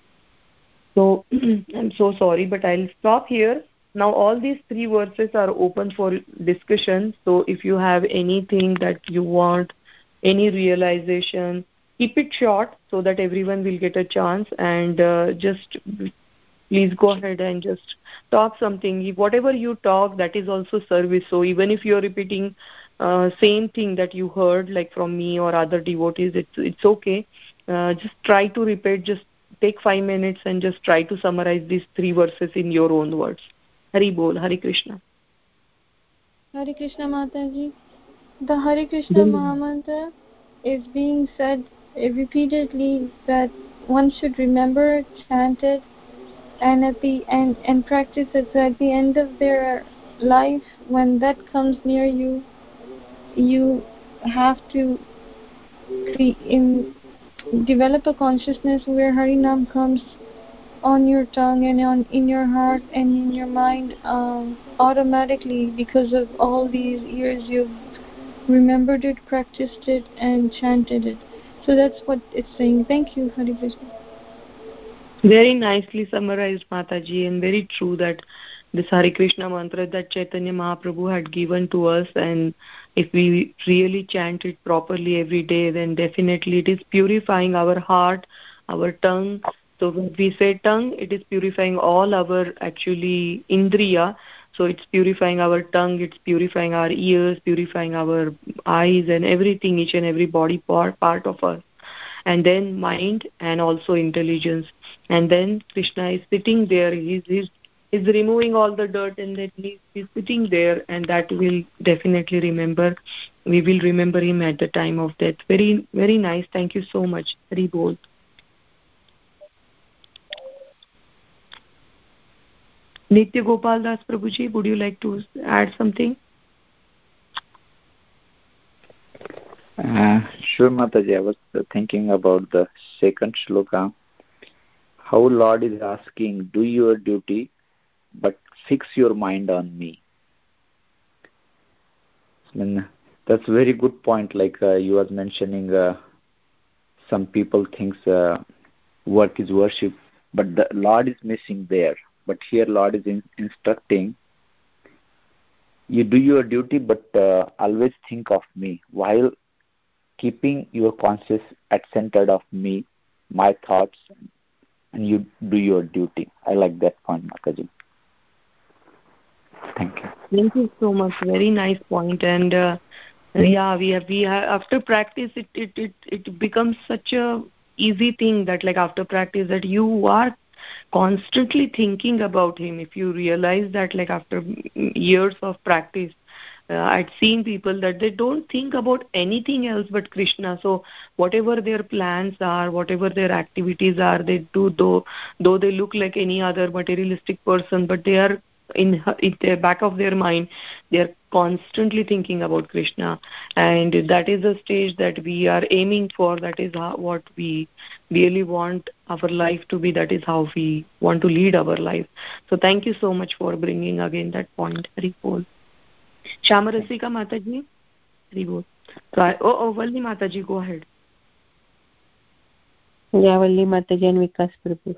So i'm so sorry but i'll stop here. Now all these three verses are open for discussion. So if you have anything that you want any realization keep it short so that everyone will get a chance and uh, just please go ahead and just talk something. Whatever you talk that is also service. So even if you're repeating uh, same thing that you heard like from me or other devotees it's it's okay. Uh, just try to repeat just take 5 minutes and just try to summarize these three verses in your own words. Hari bol hari krishna. Hari krishna mataji. The hari krishna mahamantra is being said repeatedly that one should remember chant it and at the end and practice it so at the end of their life. When that comes near you you have to in, develop a consciousness where harinam comes on your tongue and on in your heart and in your mind um, automatically because of all these years you've remembered it practiced it and chanted it so that's what it's saying thank you hari krishna very nicely summarized mataji and very true that this Hare Krishna mantra that Chaitanya Mahaprabhu had given to us and if we really chant it properly every day then definitely it is purifying our heart, our tongue. So when we say tongue, it is purifying all our actually indriya. So it's purifying our tongue, it's purifying our ears, purifying our eyes and everything, each and every body part, part of us. And then mind and also intelligence. And then krishna is sitting there he's, he's is removing all the dirt and then he's, he's sitting there and that will definitely remember we will remember him at the time of death. Very very nice. Thank you so much. Very bold Nitya Gopal Das Prabhuji, would you like to add something? Uh, sure, Mataji. I was thinking about the second shloka. How Lord is asking, do your duty, but fix your mind on me. That's a very good point. Like uh, you was mentioning, uh, some people thinks uh, work is worship, but the Lord is missing there. But here, Lord is in, instructing you do your duty, but uh, always think of me while keeping your conscious at centered of me, my thoughts, and you do your duty. I like that point, Mataji. Thank you. Thank you so much. Very nice point. And uh, yeah, we have we have after practice, it it it it becomes such a easy thing that like after practice that you are constantly thinking about him. If you realize that like after years of practice uh, i'd seen people that they don't think about anything else but krishna. So whatever their plans are whatever their activities are they do though though they look like any other materialistic person but they are in, in the back of their mind they are constantly thinking about krishna and that is a stage that we are aiming for that is how, what we really want our life to be that is how we want to lead our life so thank you so much for bringing again that point Haribol. Shamarasika Mataji? Haribol. So I, oh, oh, Valli Mataji, go ahead. Yeah, Valli Mataji and Vikas Prabhu.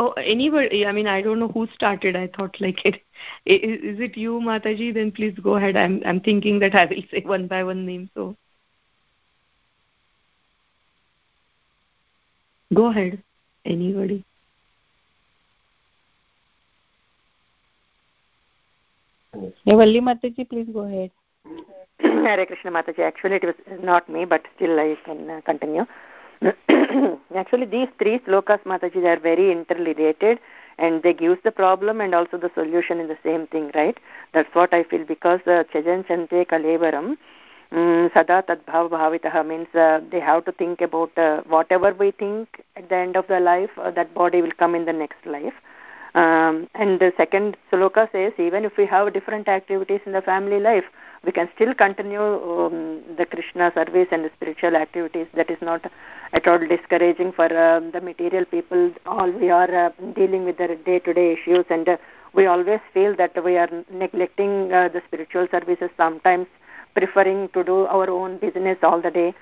Oh, anybody, I mean, I don't know who started. I thought like it. Is, is it you, Mataji? Then please go ahead. I'm, I'm thinking that I will say one by one name. So go ahead. Anybody? Yeah, Valli Mataji, please go ahead. Hare Krishna Mataji. Actually, it was not me, but still I can uh, continue. Actually, these three slokas, Mataji, they are very interrelated and they give the problem and also the solution in the same thing, right? That's what I feel because uh, Chajan Chante Kalevaram, um, sada tadbhav bhavitah means uh, they have to think about uh, whatever we think at the end of the life uh, that body will come in the next life um, and the second sloka says even if we have different activities in the family life we can still continue um, the krishna service and the spiritual activities. That is not at all discouraging for uh, the material people. All we are uh, dealing with the day to day issues and uh, we always feel that we are neglecting uh, the spiritual services sometimes preferring to do our own business all the day.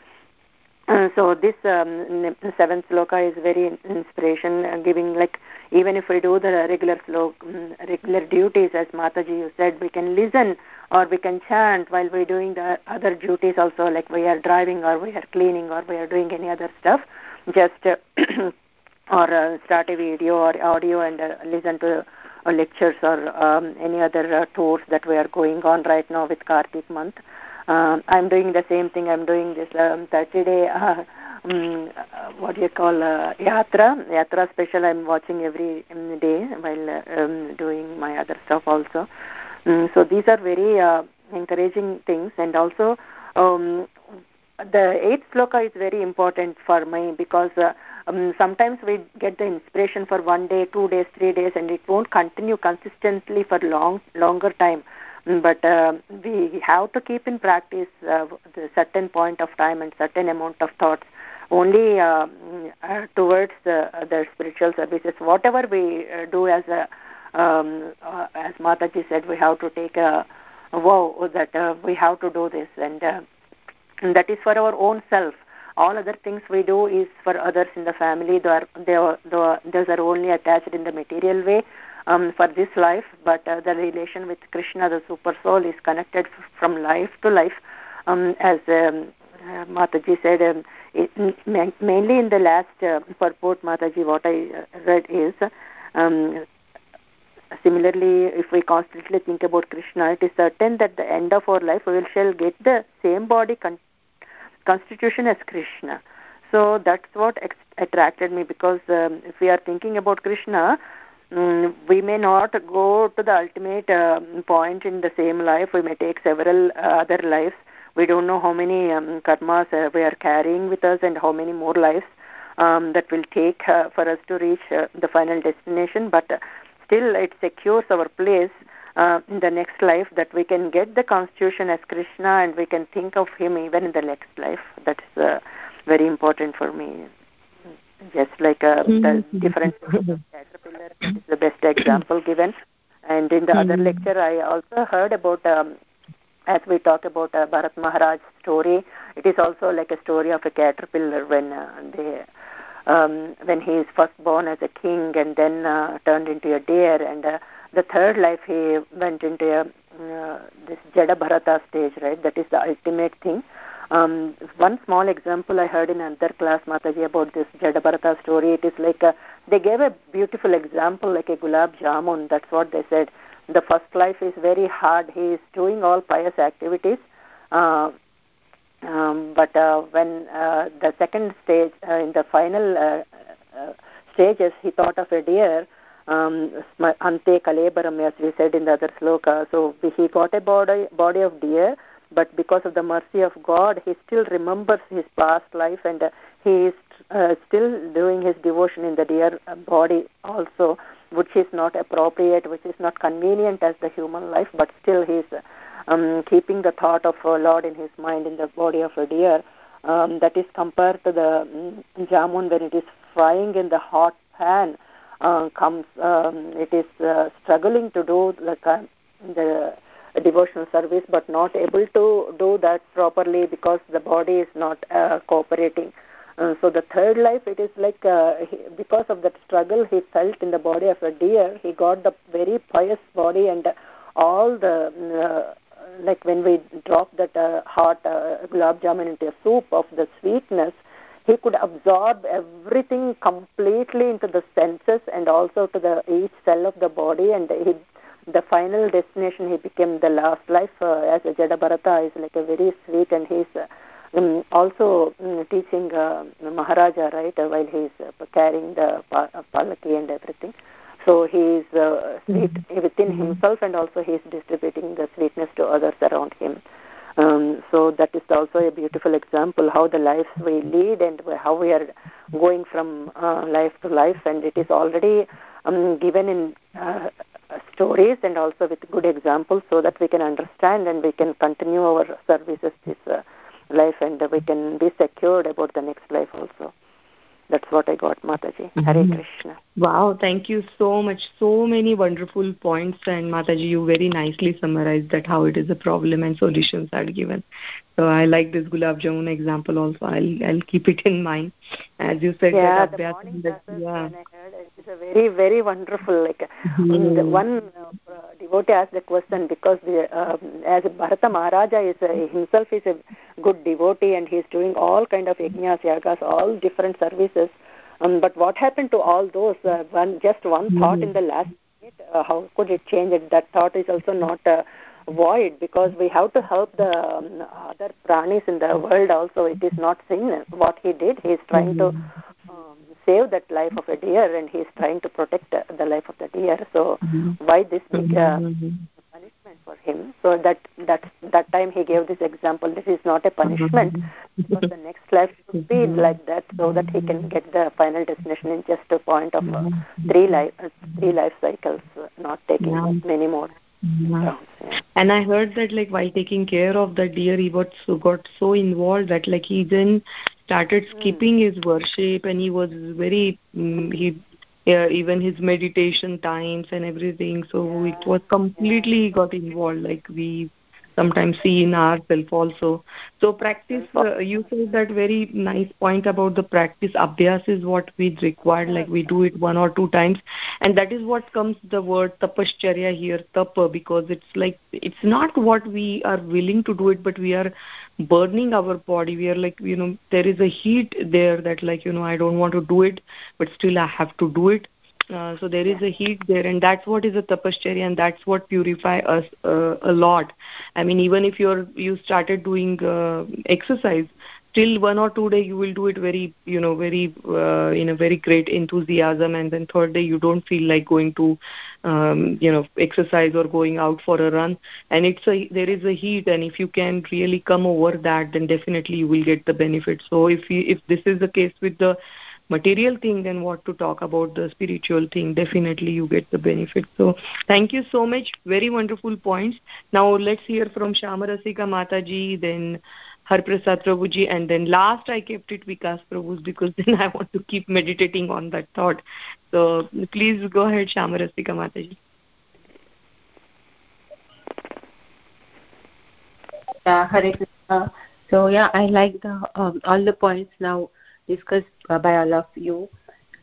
Uh, so this um, seventh sloka is very inspiration uh, giving like even if we do the regular slow um, regular duties as mataji you said we can listen or we can chant while we're doing the other duties also like we are driving or we are cleaning or we are doing any other stuff just uh, or uh, start a video or audio and uh, listen to uh, lectures or um, any other uh, tours that we are going on right now with Kartik month uh, I'm doing the same thing. I'm doing this um, 30 day, uh, um, what do you call, uh, yatra, yatra special. I'm watching every um, day while um, doing my other stuff also. Um, so these are very uh, encouraging things, and also um, the eighth sloka is very important for me because. Uh, um, sometimes we get the inspiration for one day, two days, three days, and it won't continue consistently for long, longer time. But uh, we have to keep in practice uh, the certain point of time and certain amount of thoughts. Only uh, uh, towards the, the spiritual services. Whatever we uh, do as a um, uh, as mataji said we have to take a vow that uh, we have to do this. And, uh, and that is for our own self. All other things we do is for others in the family. They are, they are, those are only attached in the material way um, for this life, but uh, the relation with Krishna, the super soul, is connected f- from life to life. Um, as um, uh, Mataji said, um, it, mainly in the last uh, purport, Mataji, what I uh, read is um, similarly, if we constantly think about Krishna, it is certain that the end of our life we shall get the same body con- constitution as Krishna. So that's what ex- attracted me because um, if we are thinking about Krishna, mm, we may not go to the ultimate uh, point in the same life. We may take several uh, other lives. We don't know how many um, karmas uh, we are carrying with us and how many more lives um, that will take uh, for us to reach uh, the final destination. But uh, still it secures our place uh, in the next life that we can get the constitution as krishna and we can think of him even in the next life that's uh, very important for me just like uh, the mm-hmm. different caterpillar is the best example given and in the mm-hmm. other lecture i also heard about um, as we talk about uh, bharat maharaj story it is also like a story of a caterpillar when uh, they um, when he is first born as a king and then uh, turned into a deer and uh, the third life he went into a uh, this jada bharata stage right that is the ultimate thing um, one small example I heard in another class, Mataji, about this Jada Jadabharata story. It is like a, they gave a beautiful example, like a gulab jamun. That's what they said. The first life is very hard. He is doing all pious activities. Uh, um, but uh, when uh, the second stage, uh, in the final uh, uh, stages, he thought of a deer, um, ante kalebaram, as we said in the other sloka. So he got a body, body of deer, but because of the mercy of God, he still remembers his past life and uh, he is still doing his devotion in the deer body also, which is not appropriate, which is not convenient as the human life, but still he is um, keeping the thought of uh, Lord in his mind in the body of a deer. Um, that is compared to the um, jamun when it is frying in the hot pan. Uh, comes, um, it is uh, struggling to do the, the devotional service but not able to do that properly because the body is not uh, cooperating uh, so the third life it is like uh, he, because of that struggle he felt in the body of a deer he got the very pious body and all the uh, like when we drop that uh, hot uh, gulab jamun into a soup of the sweetness he could absorb everything completely into the senses and also to the each cell of the body and he the final destination he became the last life uh, as a Jadabharata is like a very sweet and he's uh, um, also um, teaching uh, Maharaja right uh, while he's uh, carrying the pa- uh, palaki and everything. So he is uh, sweet mm-hmm. within mm-hmm. himself and also he is distributing the sweetness to others around him. um, so that is also a beautiful example how the lives we lead and how we are going from uh, life to life and it is already um, given in uh, stories and also with good examples so that we can understand and we can continue our services this uh, life and we can be secured about the next life also that's what I got, Mataji. Hare mm-hmm. Krishna. Wow, thank you so much. So many wonderful points, and Mataji, you very nicely summarized that how it is a problem and solutions are given. So I like this gulab jamun example also. I'll I'll keep it in mind. As you said, yeah, that the morning that, yeah. heard it's a very very wonderful. Like mm. one uh, devotee asked the question because the, uh, as Bharata Maharaja is uh, himself is a good devotee and he's doing all kind of yajnas, yagas, all different services. Um, but what happened to all those? Uh, one just one mm. thought in the last minute. Uh, how could it change it? That thought is also not uh, void because we have to help the um, other pranis in the world. Also, it is not sin. What he did, he is trying mm. to um, save that life of a deer, and he is trying to protect the life of the deer. So, mm. why this big? Uh, punishment for him. So that that that time he gave this example. This is not a punishment. because the next life should be like that, so that he can get the final destination in just a point of uh, three life uh, three life cycles, not taking yeah. many more. Yeah. And I heard that like while taking care of the deer, he got so got so involved that like he then started hmm. skipping his worship, and he was very mm, he yeah, even his meditation times and everything. So yeah. it was completely got involved. Like we sometimes see in ourselves also. So practice, uh, you said that very nice point about the practice. Abhyas is what we require, like we do it one or two times. And that is what comes the word tapascharya here, tapa, because it's like, it's not what we are willing to do it, but we are burning our body. We are like, you know, there is a heat there that like, you know, I don't want to do it, but still I have to do it uh, so there is a heat there and that's what is a tapascharya and that's what purify us uh, a lot. I mean even if you're you started doing uh, exercise still one or two day you will do it very you know very uh, in a very great enthusiasm and then third day you don't feel like going to um, you know exercise or going out for a run. And it's a there is a heat and if you can really come over that then definitely you will get the benefit. So if you if this is the case with the material thing then what to talk about the spiritual thing. Definitely you get the benefit. So thank you so much. Very wonderful points. Now let's hear from shamarasika mataji then harprasad prabhuji and then last i kept it vikas prabhu because then i want to keep meditating on that thought. So please go ahead shamarasika mataji. Yeah hare krishna. So yeah i like the um, all the points. Now discussed by all of you.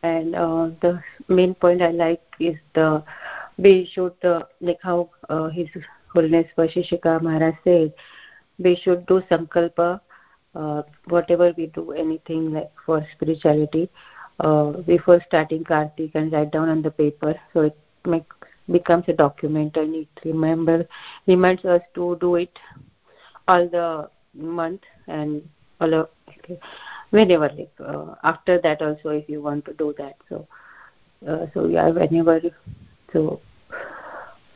And uh, the main point I like is the we should uh, like how uh, His Holiness Vashishika Maharaj said, we should do sankalpa uh, whatever we do, anything like for spirituality, uh, before starting Kartik and write down on the paper, so it becomes a document and it remember reminds us to do it all the month and all of, okay whenever like uh, after that also if you want to do that so uh, so yeah whenever so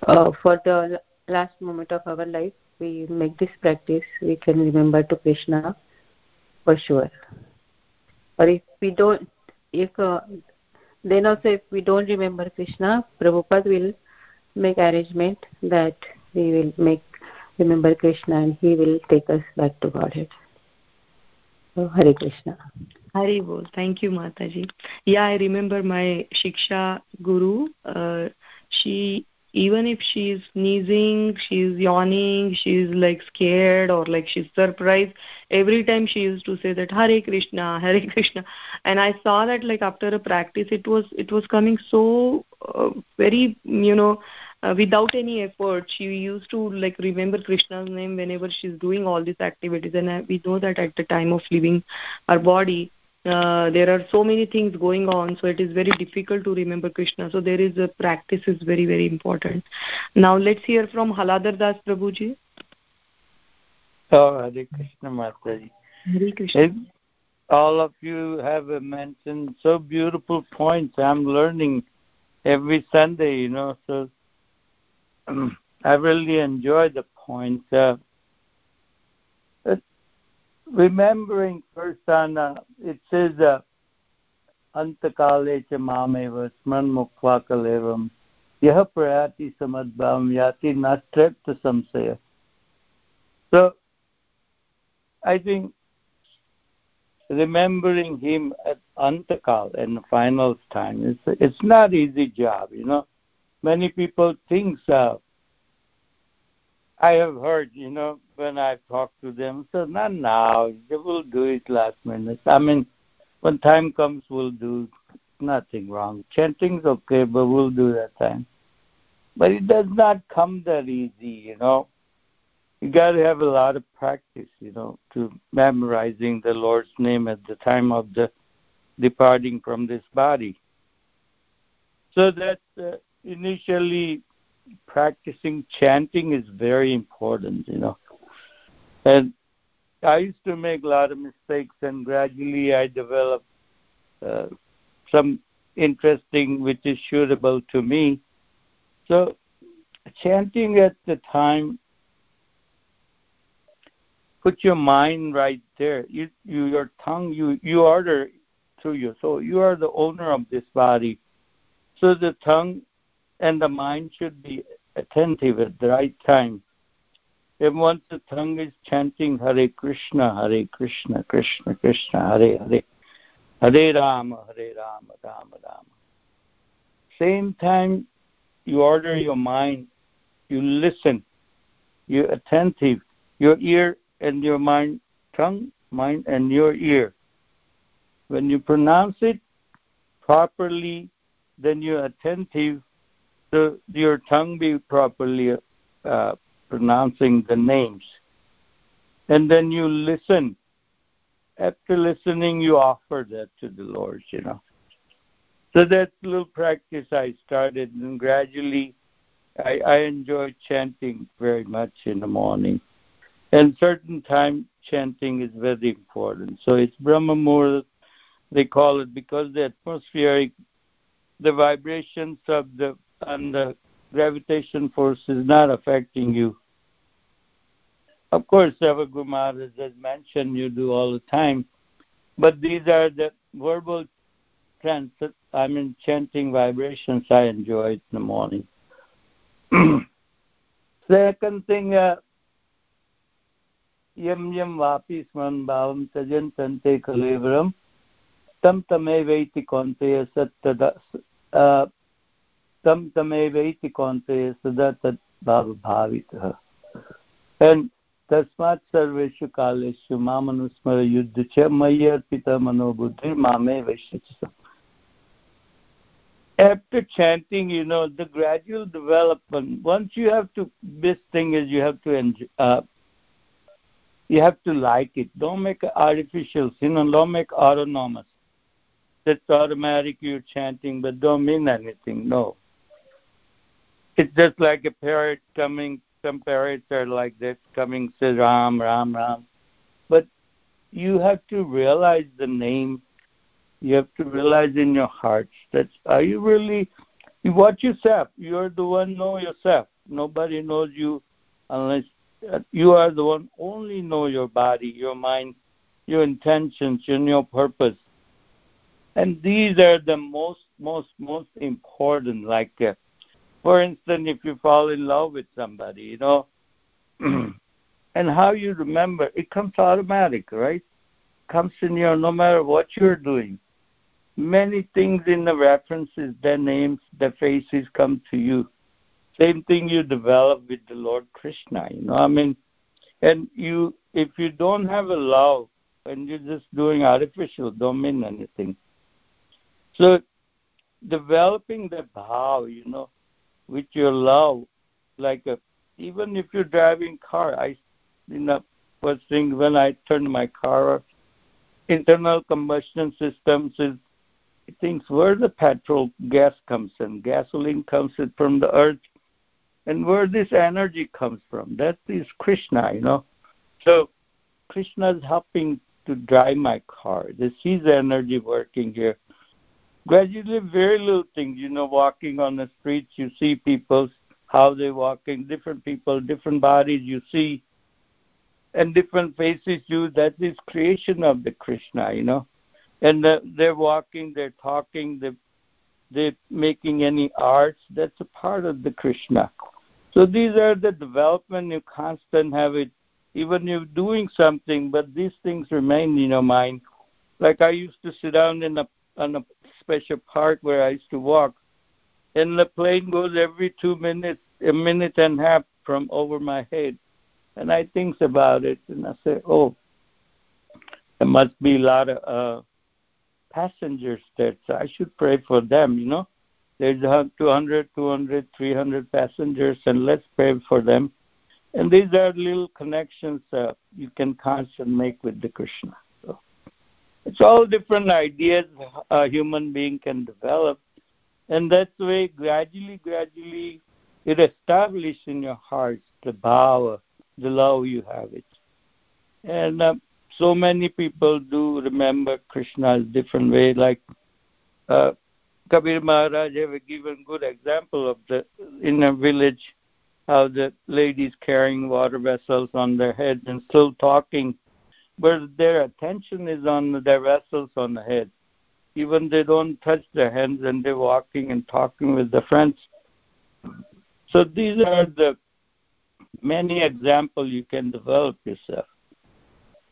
uh, for the last moment of our life we make this practice. We can remember to krishna for sure. Or if we don't if uh, then also if we don't remember krishna prabhupada will make arrangement that we will make remember krishna and he will take us back to godhead तो हरे कृष्ण। हरे बोल। Thank you माता जी या I remember my shiksha guru uh, she even if she's sneezing, she's yawning, she's like scared or like she's surprised, every time she used to say that Hare Krishna, Hare Krishna. And I saw that like after a practice, it was it was coming so uh, very you know uh, without any effort she used to like remember krishna's name whenever she's doing all these activities and we know that at the time of leaving our body uh, there are so many things going on so it is very difficult to remember krishna. So there is a practice is very very important. Now let's hear from haladar das prabhuji. Oh hare krishna mataji. Hare krishna. All of you have mentioned so beautiful points i'm learning every sunday you know so um, I really enjoy the points. Uh, remembering first uh, it says uh, antakale cha mameva sman mukva kalevam. Yah prayati samadbhavam yati nastrepta samsaya. So i think remembering him at antakal and the final time it's it's not easy job you know. Many people think so. I have heard, you know, when I talk to them, so not now. They will do it last minute. I mean, when time comes, we'll do nothing wrong. Chanting's okay, but we'll do that time. But it does not come that easy, you know. You got to have a lot of practice, you know, to memorizing the Lord's name at the time of the departing from this body. So that uh, initially practicing chanting is very important, you know. And I used to make a lot of mistakes, and gradually I developed uh, some interesting, which is suitable to me. So, chanting at the time, put your mind right there. You, you, your tongue, you, you order through your. You are the owner of this body. So the tongue and the mind should be attentive at the right time. And once the tongue is chanting Hare Krishna, Hare Krishna, Krishna Krishna, Hare Hare, Hare Rama, Hare Rama, Rama Rama. Same time you order your mind, you listen, you're attentive, your ear and your mind, tongue, mind, and your ear. When you pronounce it properly, then you're attentive the, your tongue be properly uh, pronouncing the names. And then you listen. After listening, you offer that to the Lord, you know. So that's a little practice I started, and gradually I, I enjoy chanting very much in the morning. And certain time chanting is very important. So it's Brahma Muhurt, they call it, because the atmospheric, the vibrations of the and the gravitation force is not affecting you. Of course, Savagumar, as mentioned, you do all the time, but these are the verbal transit, I mean, chanting vibrations I enjoy in the morning. Second thing, uh, yam yam vapi sman bhavam tajan tante kalevram tam tamevaiti konteya sattada uh, तं तमेवैति कौन्तेय सदा तत् भावभावितः and तस्मात् सर्वेषु कालेषु मामनुस्मर युद्ध च मयि अर्पित मनोबुद्धिर मामे वैश्य after chanting, you know, the gradual development, once you have to, this thing is you have to enjoy, uh, you have to like it. Don't make it artificial, you know, don't make autonomous. That's automatic, you're chanting, but don't mean anything, no. It's just like a parrot coming. some parrots are like this, coming, say Ram, Ram, Ram. But you have to realize the name. You have to realize in your heart that are you really you watch yourself. You're the one know yourself. Nobody knows you unless uh, you are the one only know your body, your mind, your intentions, and your purpose. And these are the most, most, most important. Like uh, for instance, if you fall in love with somebody, you know, and how you remember, it comes automatic, right? Comes in your no matter what you're doing. Many things in the references, their names, their faces come to you. Same thing you develop with the Lord Krishna, you know. I mean, and you, if you don't have a love and you're just doing artificial, don't mean anything. So, developing the bhav, you know, with your love. Like a, even if you're driving car, I, you know, first thing when I turn my car, off. internal combustion systems is things where the petrol gas comes in. Gasoline comes in from the earth, and where this energy comes from. That is Krishna, you know. So Krishna is helping to drive my car. This is energy working here gradually very little things you know walking on the streets you see people how they walking different people different bodies you see and different faces you that is creation of the Krishna, you know. And the, they're walking, they're talking, they're, they're making any arts. That's a part of the Krishna. So these are the development you constant have it, even you're doing something, but these things remain in your mind. Like I used to sit down in a on a special part where I used to walk, and the plane goes every two minutes, a minute and a half from over my head, and I think about it, and I say, oh, there must be a lot of uh, passengers there, so I should pray for them, you know. There's 200, 200, 300 passengers, and let's pray for them. And these are little connections uh, you can constantly make with the Krishna. It's all different ideas a human being can develop, and that's way gradually, gradually it establishes in your heart the bhava, the love you have it. And uh, so many people do remember Krishna's different way, like uh, Kabir Maharaj have given good example of the in a village how the ladies carrying water vessels on their heads and still talking, but their attention is on their vessels on the head. Even they don't touch their hands and they're walking and talking with their friends. So these are the many examples you can develop yourself.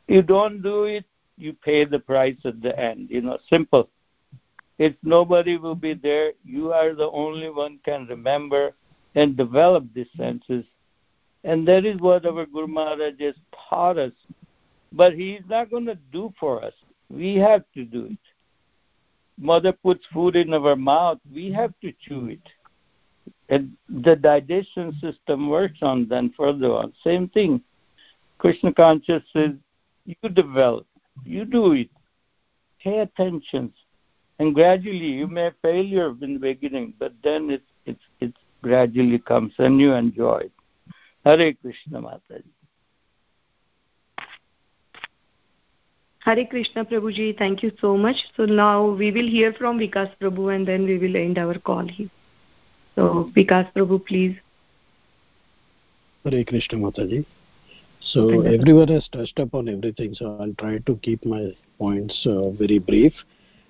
You don't do it, you pay the price at the end. You know, simple. If nobody will be there, you are the only one can remember and develop these senses. And that is what our Guru Maharaj has taught us. But he is not going to do for us. We have to do it. Mother puts food in our mouth, we have to chew it. And the digestion system works on then further on. Same thing. Krishna consciousness says, you develop, you do it. Pay attention. And gradually you may failure in the beginning, but then it it it gradually comes and you enjoy it. Hare Krishna Mataji. Hare Krishna Prabhuji, thank you so much. So now we will hear from Vikas Prabhu and then we will end our call here. So Vikas Prabhu, please. Hare Krishna Mataji. So everyone has touched upon everything, so I'll try to keep my points uh, very brief.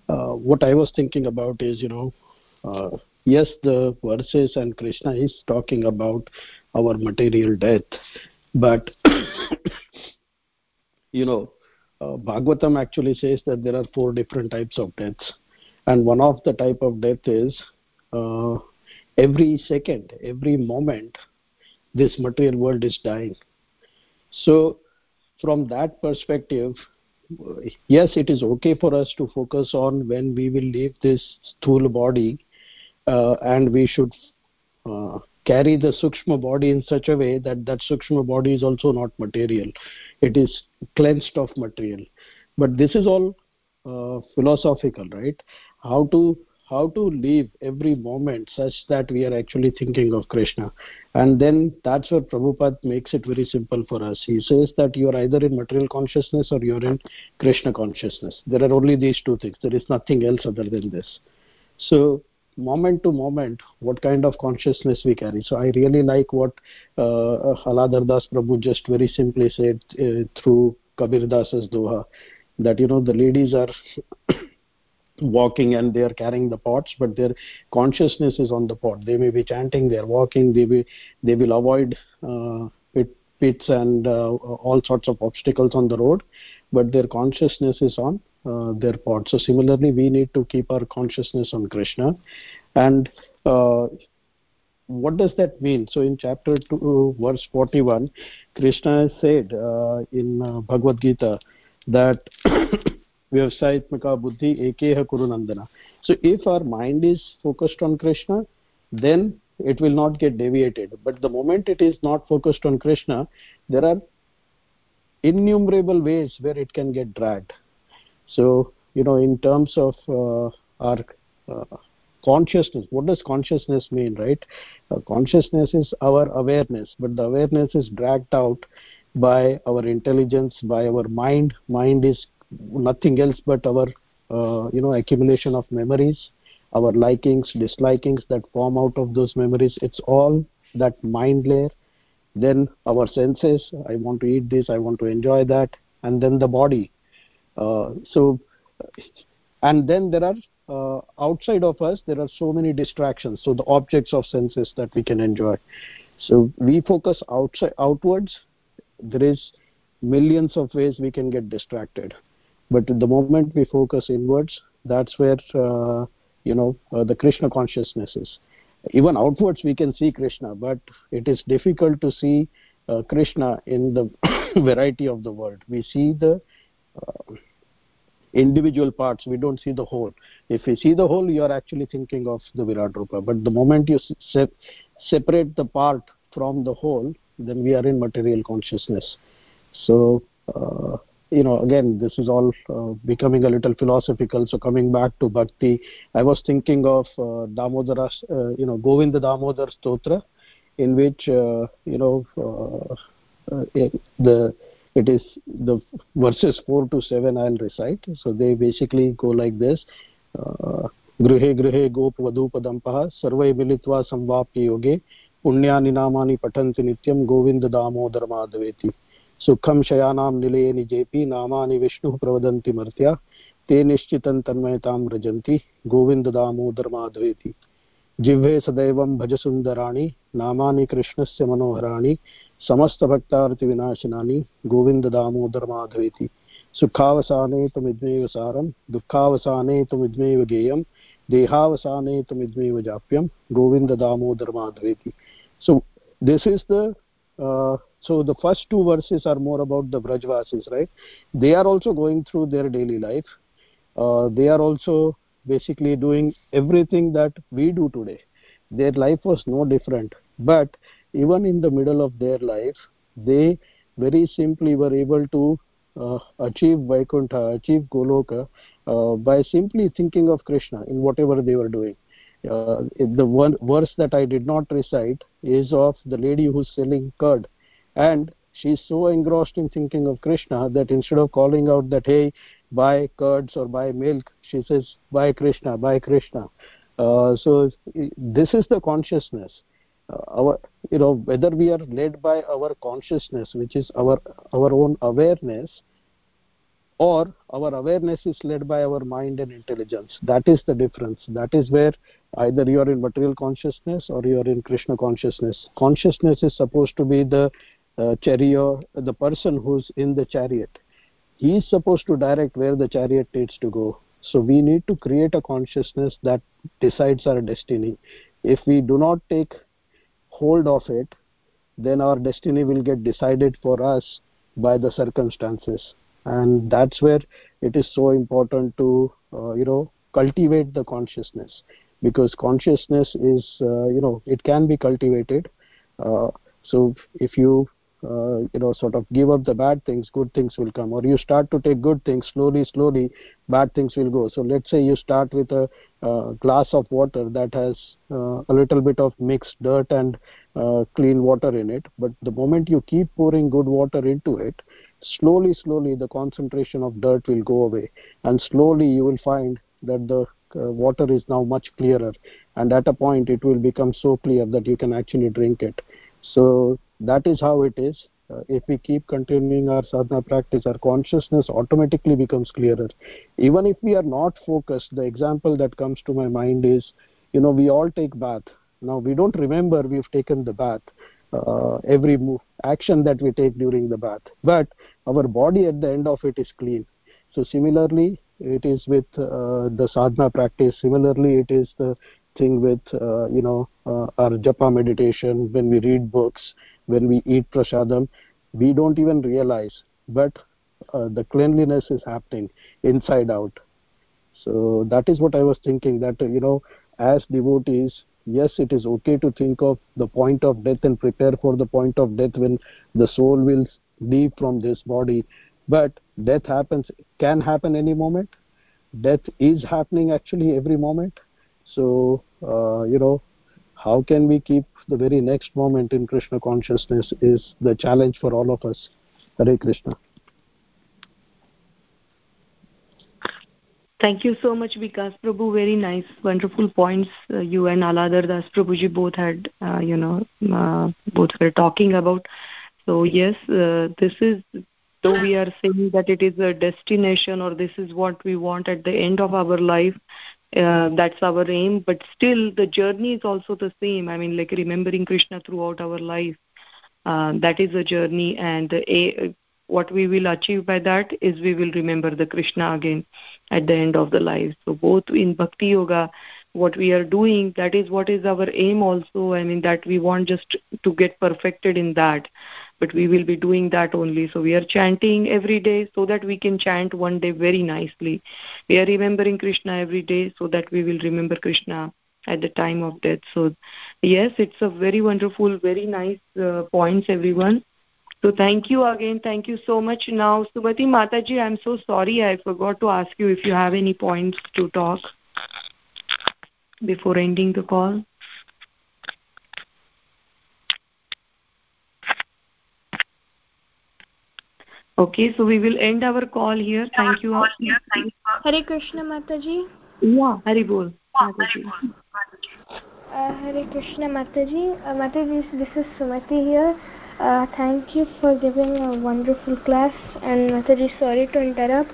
Uh, what I was thinking about is, you know, uh, yes, the verses and Krishna is talking about our material death, but you know, Bhagavatam actually says that there are four different types of deaths, and one of the type of death is uh, every second, every moment, this material world is dying. So, from that perspective, yes, it is okay for us to focus on when we will leave this sthula body, uh, and we should uh, carry the sukshma body in such a way that that sukshma body is also not material. It is cleansed of material. But this is all uh, philosophical, right? How to how to live every moment such that we are actually thinking of Krishna. And then that's where Prabhupada makes it very simple for us. He says that you are either in material consciousness or you're in Krishna consciousness. There are only these two things. There is nothing else other than this. So moment to moment what kind of consciousness we carry. So i really like what uh, haladar das prabhu just very simply said uh, through kabir das's doha that you know the ladies are walking and they are carrying the pots but their consciousness is on the pot. They may be chanting they are walking they will they will avoid uh, pits and uh, all sorts of obstacles on the road but their consciousness is on uh, their pot so similarly we need to keep our consciousness on krishna. And uh, what does that mean? So in chapter 2 verse 41 krishna has said uh, in uh, bhagavad gita that vyavasayatmaka buddhi ekeha kurunandana. So if our mind is focused on krishna then it will not get deviated. But the moment it is not focused on krishna there are innumerable ways where it can get dragged. So you know in terms of uh, our uh, consciousness what does consciousness mean right? Uh, consciousness is our awareness but the awareness is dragged out by our intelligence by our mind. Mind is nothing else but our uh, you know accumulation of memories our likings dislikings that form out of those memories it's all that mind layer. Then our senses i want to eat this i want to enjoy that and then the body. Uh, so and then there are uh, outside of us there are so many distractions. So the objects of senses that we can enjoy. So we focus outside outwards. There is millions of ways we can get distracted. But the moment we focus inwards that's where uh, you know uh, the krishna consciousness is even outwards we can see krishna but it is difficult to see uh, krishna in the variety of the world. We see the uh, individual parts we don't see the whole. If we see the whole you are actually thinking of the virat rupa. But the moment you se separate the part from the whole then we are in material consciousness. So uh, you know again this is all uh, becoming a little philosophical so coming back to bhakti i was thinking of uh, damodara uh, you know govinda damodar stotra in which uh, you know uh, uh, the it is the verses 4 to 7 i'll recite so they basically go like this गृहे गृहे गोपवधूपदम्पः सर्वै मिलित्वा संवाप्य योगे पुण्यानि नामानि पठन्ति नित्यं गोविन्ददामोदरमाधवेति सुखं शयानां निलये निजेऽपि नामानि विष्णुः प्रवदन्ति मर्त्या, ते निश्चितं तन्मयतां व्रजन्ति गोविन्ददामोदरमाधवेति। जिह्वे सदैवं भजसुन्दराणि, नामानि कृष्णस्य मनोहराणि समस्तभक्तार्तिविनाशिनानि गोविन्ददामोदरमाधवेति। सुखावसाने त्वमिद्मेव सारं, दुःखावसाने त्वमिद्मेव गेयं, देहावसाने त्वमिद्मेव जाप्यं, गोविन्ददामोदरमाधवेति। So, this is the uh, so the first two verses are more about the brajvasis right? They are also going through their daily life. Uh, they are also basically doing everything that we do today. Their life was no different. But even in the middle of their life they very simply were able to uh, achieve vaikuntha achieve goloka uh, by simply thinking of krishna in whatever they were doing uh, the one verse that i did not recite is of the lady who's selling curd. And she's so engrossed in thinking of krishna that instead of calling out that hey buy curds or buy milk she says buy krishna buy krishna. Uh, so this is the consciousness. Uh, our you know whether we are led by our consciousness which is our our own awareness or our awareness is led by our mind and intelligence. That is the difference. That is where either you are in material consciousness or you are in krishna consciousness. Consciousness is supposed to be the uh, chariot the person who's in the chariot. He is supposed to direct where the chariot needs to go. So we need to create a consciousness that decides our destiny. If we do not take hold of it then our destiny will get decided for us by the circumstances and that's where it is so important to uh, you know cultivate the consciousness. Because consciousness is uh, you know it can be cultivated. Uh, so if you uh, you know sort of give up the bad things good things will come. Or you start to take good things slowly slowly bad things will go. So let's say you start with a glass of water that has uh, a little bit of mixed dirt and uh, clean water in it. But the moment you keep pouring good water into it slowly slowly the concentration of dirt will go away. And slowly you will find that the uh, water is now much clearer. And at a point it will become so clear that you can actually drink it. So that is how it is. Uh, if we keep continuing our sadhana practice our consciousness automatically becomes clearer. Even if we are not focused the example that comes to my mind is you know we all take bath. Now we don't remember we've taken the bath uh, every move, action that we take during the bath. But our body at the end of it is clean. So similarly it is with uh, the sadhana practice. Similarly it is the thing with uh, you know uh, our japa meditation. When we read books when we eat prasadam we don't even realize but uh, the cleanliness is happening inside out. So that is what i was thinking that you know as devotees yes it is okay to think of the point of death and prepare for the point of death when the soul will leave from this body. But death happens can happen any moment. Death is happening actually every moment. So uh, you know how can we keep the very next moment in krishna consciousness is the challenge for all of us. Hare krishna Thank you so much, Vikas Prabhu. Very nice, wonderful points uh, you and Haladar Das Prabhuji both had, uh, you know, uh, both were talking about. So yes, uh, this is though we are saying that it is a destination or this is what we want at the end of our life. Uh, that's our aim, but still the journey is also the same. I mean, like remembering Krishna throughout our life. Uh, that is a journey, and a, what we will achieve by that is we will remember the krishna again at the end of the life. So both in bhakti yoga what we are doing that is what is our aim also. I mean that we want just to get perfected in that. But we will be doing that only. So we are chanting every day so that we can chant one day very nicely. We are remembering krishna every day so that we will remember krishna at the time of death. So yes it's a very wonderful very nice uh, points everyone so thank you again. Thank you so much. Now, Sumati Mataji, I'm so sorry I forgot to ask you if you have any points to talk before ending the call. Okay, so we will end our call here. Thank you. Hare Krishna Mataji. Yeah, Hari Bol. Mataji. Uh, Hare Krishna Mataji. Uh, Mataji, this is Sumati here. Uh, thank you for giving a wonderful class and Mataji sorry to interrupt.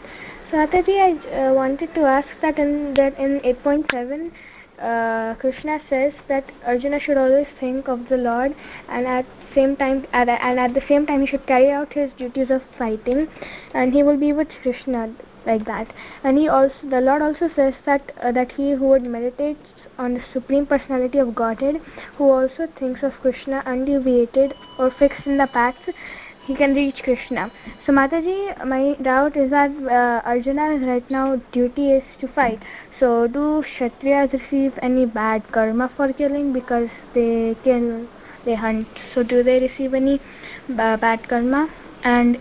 So Mataji I uh, wanted to ask that in that in 8.7 uh, Krishna says that Arjuna should always think of the Lord and at same time at, and at the same time he should carry out his duties of fighting and he will be with Krishna like that and he also the Lord also says that uh, that he who would meditate on the Supreme Personality of Godhead, who also thinks of Krishna undeviated or fixed in the path, he can reach Krishna. So Mataji, my doubt is that uh, Arjuna's right now duty is to fight. So do Kshatriyas receive any bad karma for killing because they kill, they hunt? So do they receive any uh, bad karma? And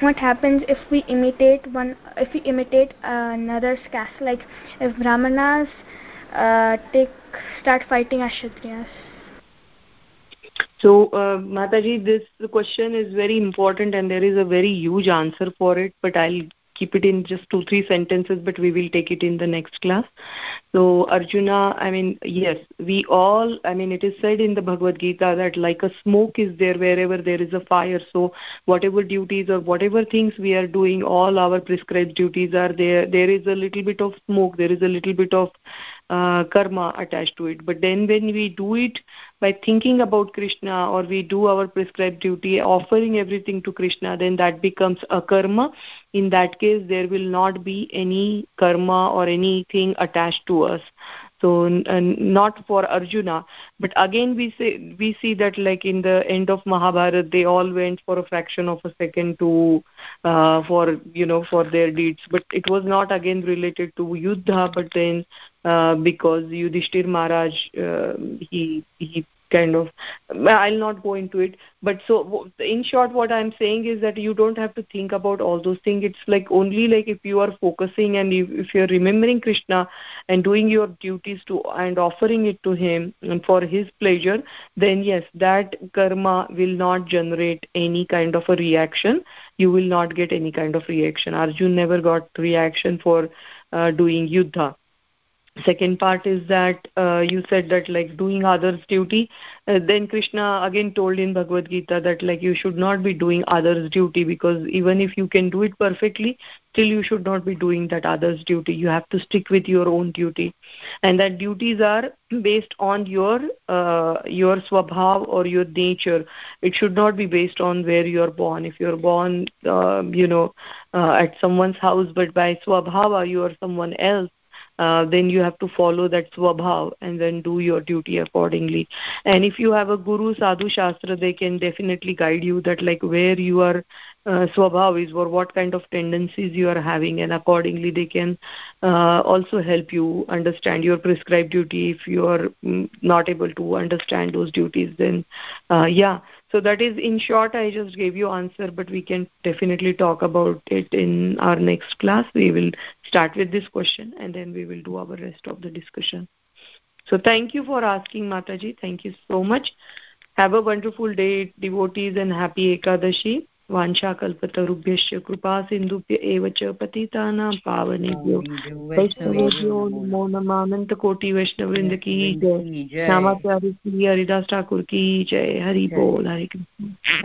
what happens if we imitate one if we imitate another's caste like if brahmanas uh, take start fighting Kshatriyas? So, uh, Mataji, this question is very important and there is a very huge answer for it, but I'll keep it in just two, three sentences, but we will take it in the next class. So, Arjuna, I mean, yes, we all, I mean, it is said in the Bhagavad Gita that like a smoke is there wherever there is a fire. So, whatever duties or whatever things we are doing, all our prescribed duties are there. There is a little bit of smoke, there is a little bit of uh, karma attached to it. But then when we do it by thinking about Krishna or we do our prescribed duty, offering everything to Krishna, then that becomes a karma. In that case, there will not be any karma or anything attached to us. So not for arjuna. But again we say we see that like in the end of mahabharata they all went for a fraction of a second to uh, for you know for their deeds. But it was not again related to yuddha but then uh, because yudhishthir maharaj uh, he he kind of i'll not go into it but so in short what i'm saying is that you don't have to think about all those things. It's like only like if you are focusing and if, if you're remembering krishna and doing your duties to and offering it to him for his pleasure then yes that karma will not generate any kind of a reaction. You will not get any kind of reaction. Arjun never got reaction for uh, doing yuddha second part is that uh, you said that like doing others duty. Uh, then krishna again told in bhagavad gita that like you should not be doing others duty because even if you can do it perfectly still you should not be doing that others duty. You have to stick with your own duty. And that duties are based on your uh, your swabhav or your nature. It should not be based on where you are born. If you are born uh, you know uh, at someone's house but by swabhava you are someone else uh, then you have to follow that swabhav and then do your duty accordingly. And if you have a guru sadhu shastra they can definitely guide you that like where you are uh, swabhav is or what kind of tendencies you are having and accordingly they can uh, also help you understand your prescribed duty. If you are mm, not able to understand those duties then uh, yeah so that is in short i just gave you answer but we can definitely talk about it in our next class. We will start with this question and then we will do our rest of the discussion. So thank you for asking mataji. Thank you so much. Have a wonderful day devotees and happy ekadashi वाञ्छाकल्पतरुभ्यश्च कृपा सिन्धुभ्य एव च पतितानां पावनेभ्यो। वैष्णवेभ्यो नमो नमानन्तकोटि वैष्णववृन्द की जय। नामाचार्य श्री हरिदास ठाकुर की जय। हरि बोल। हरे कृष्ण।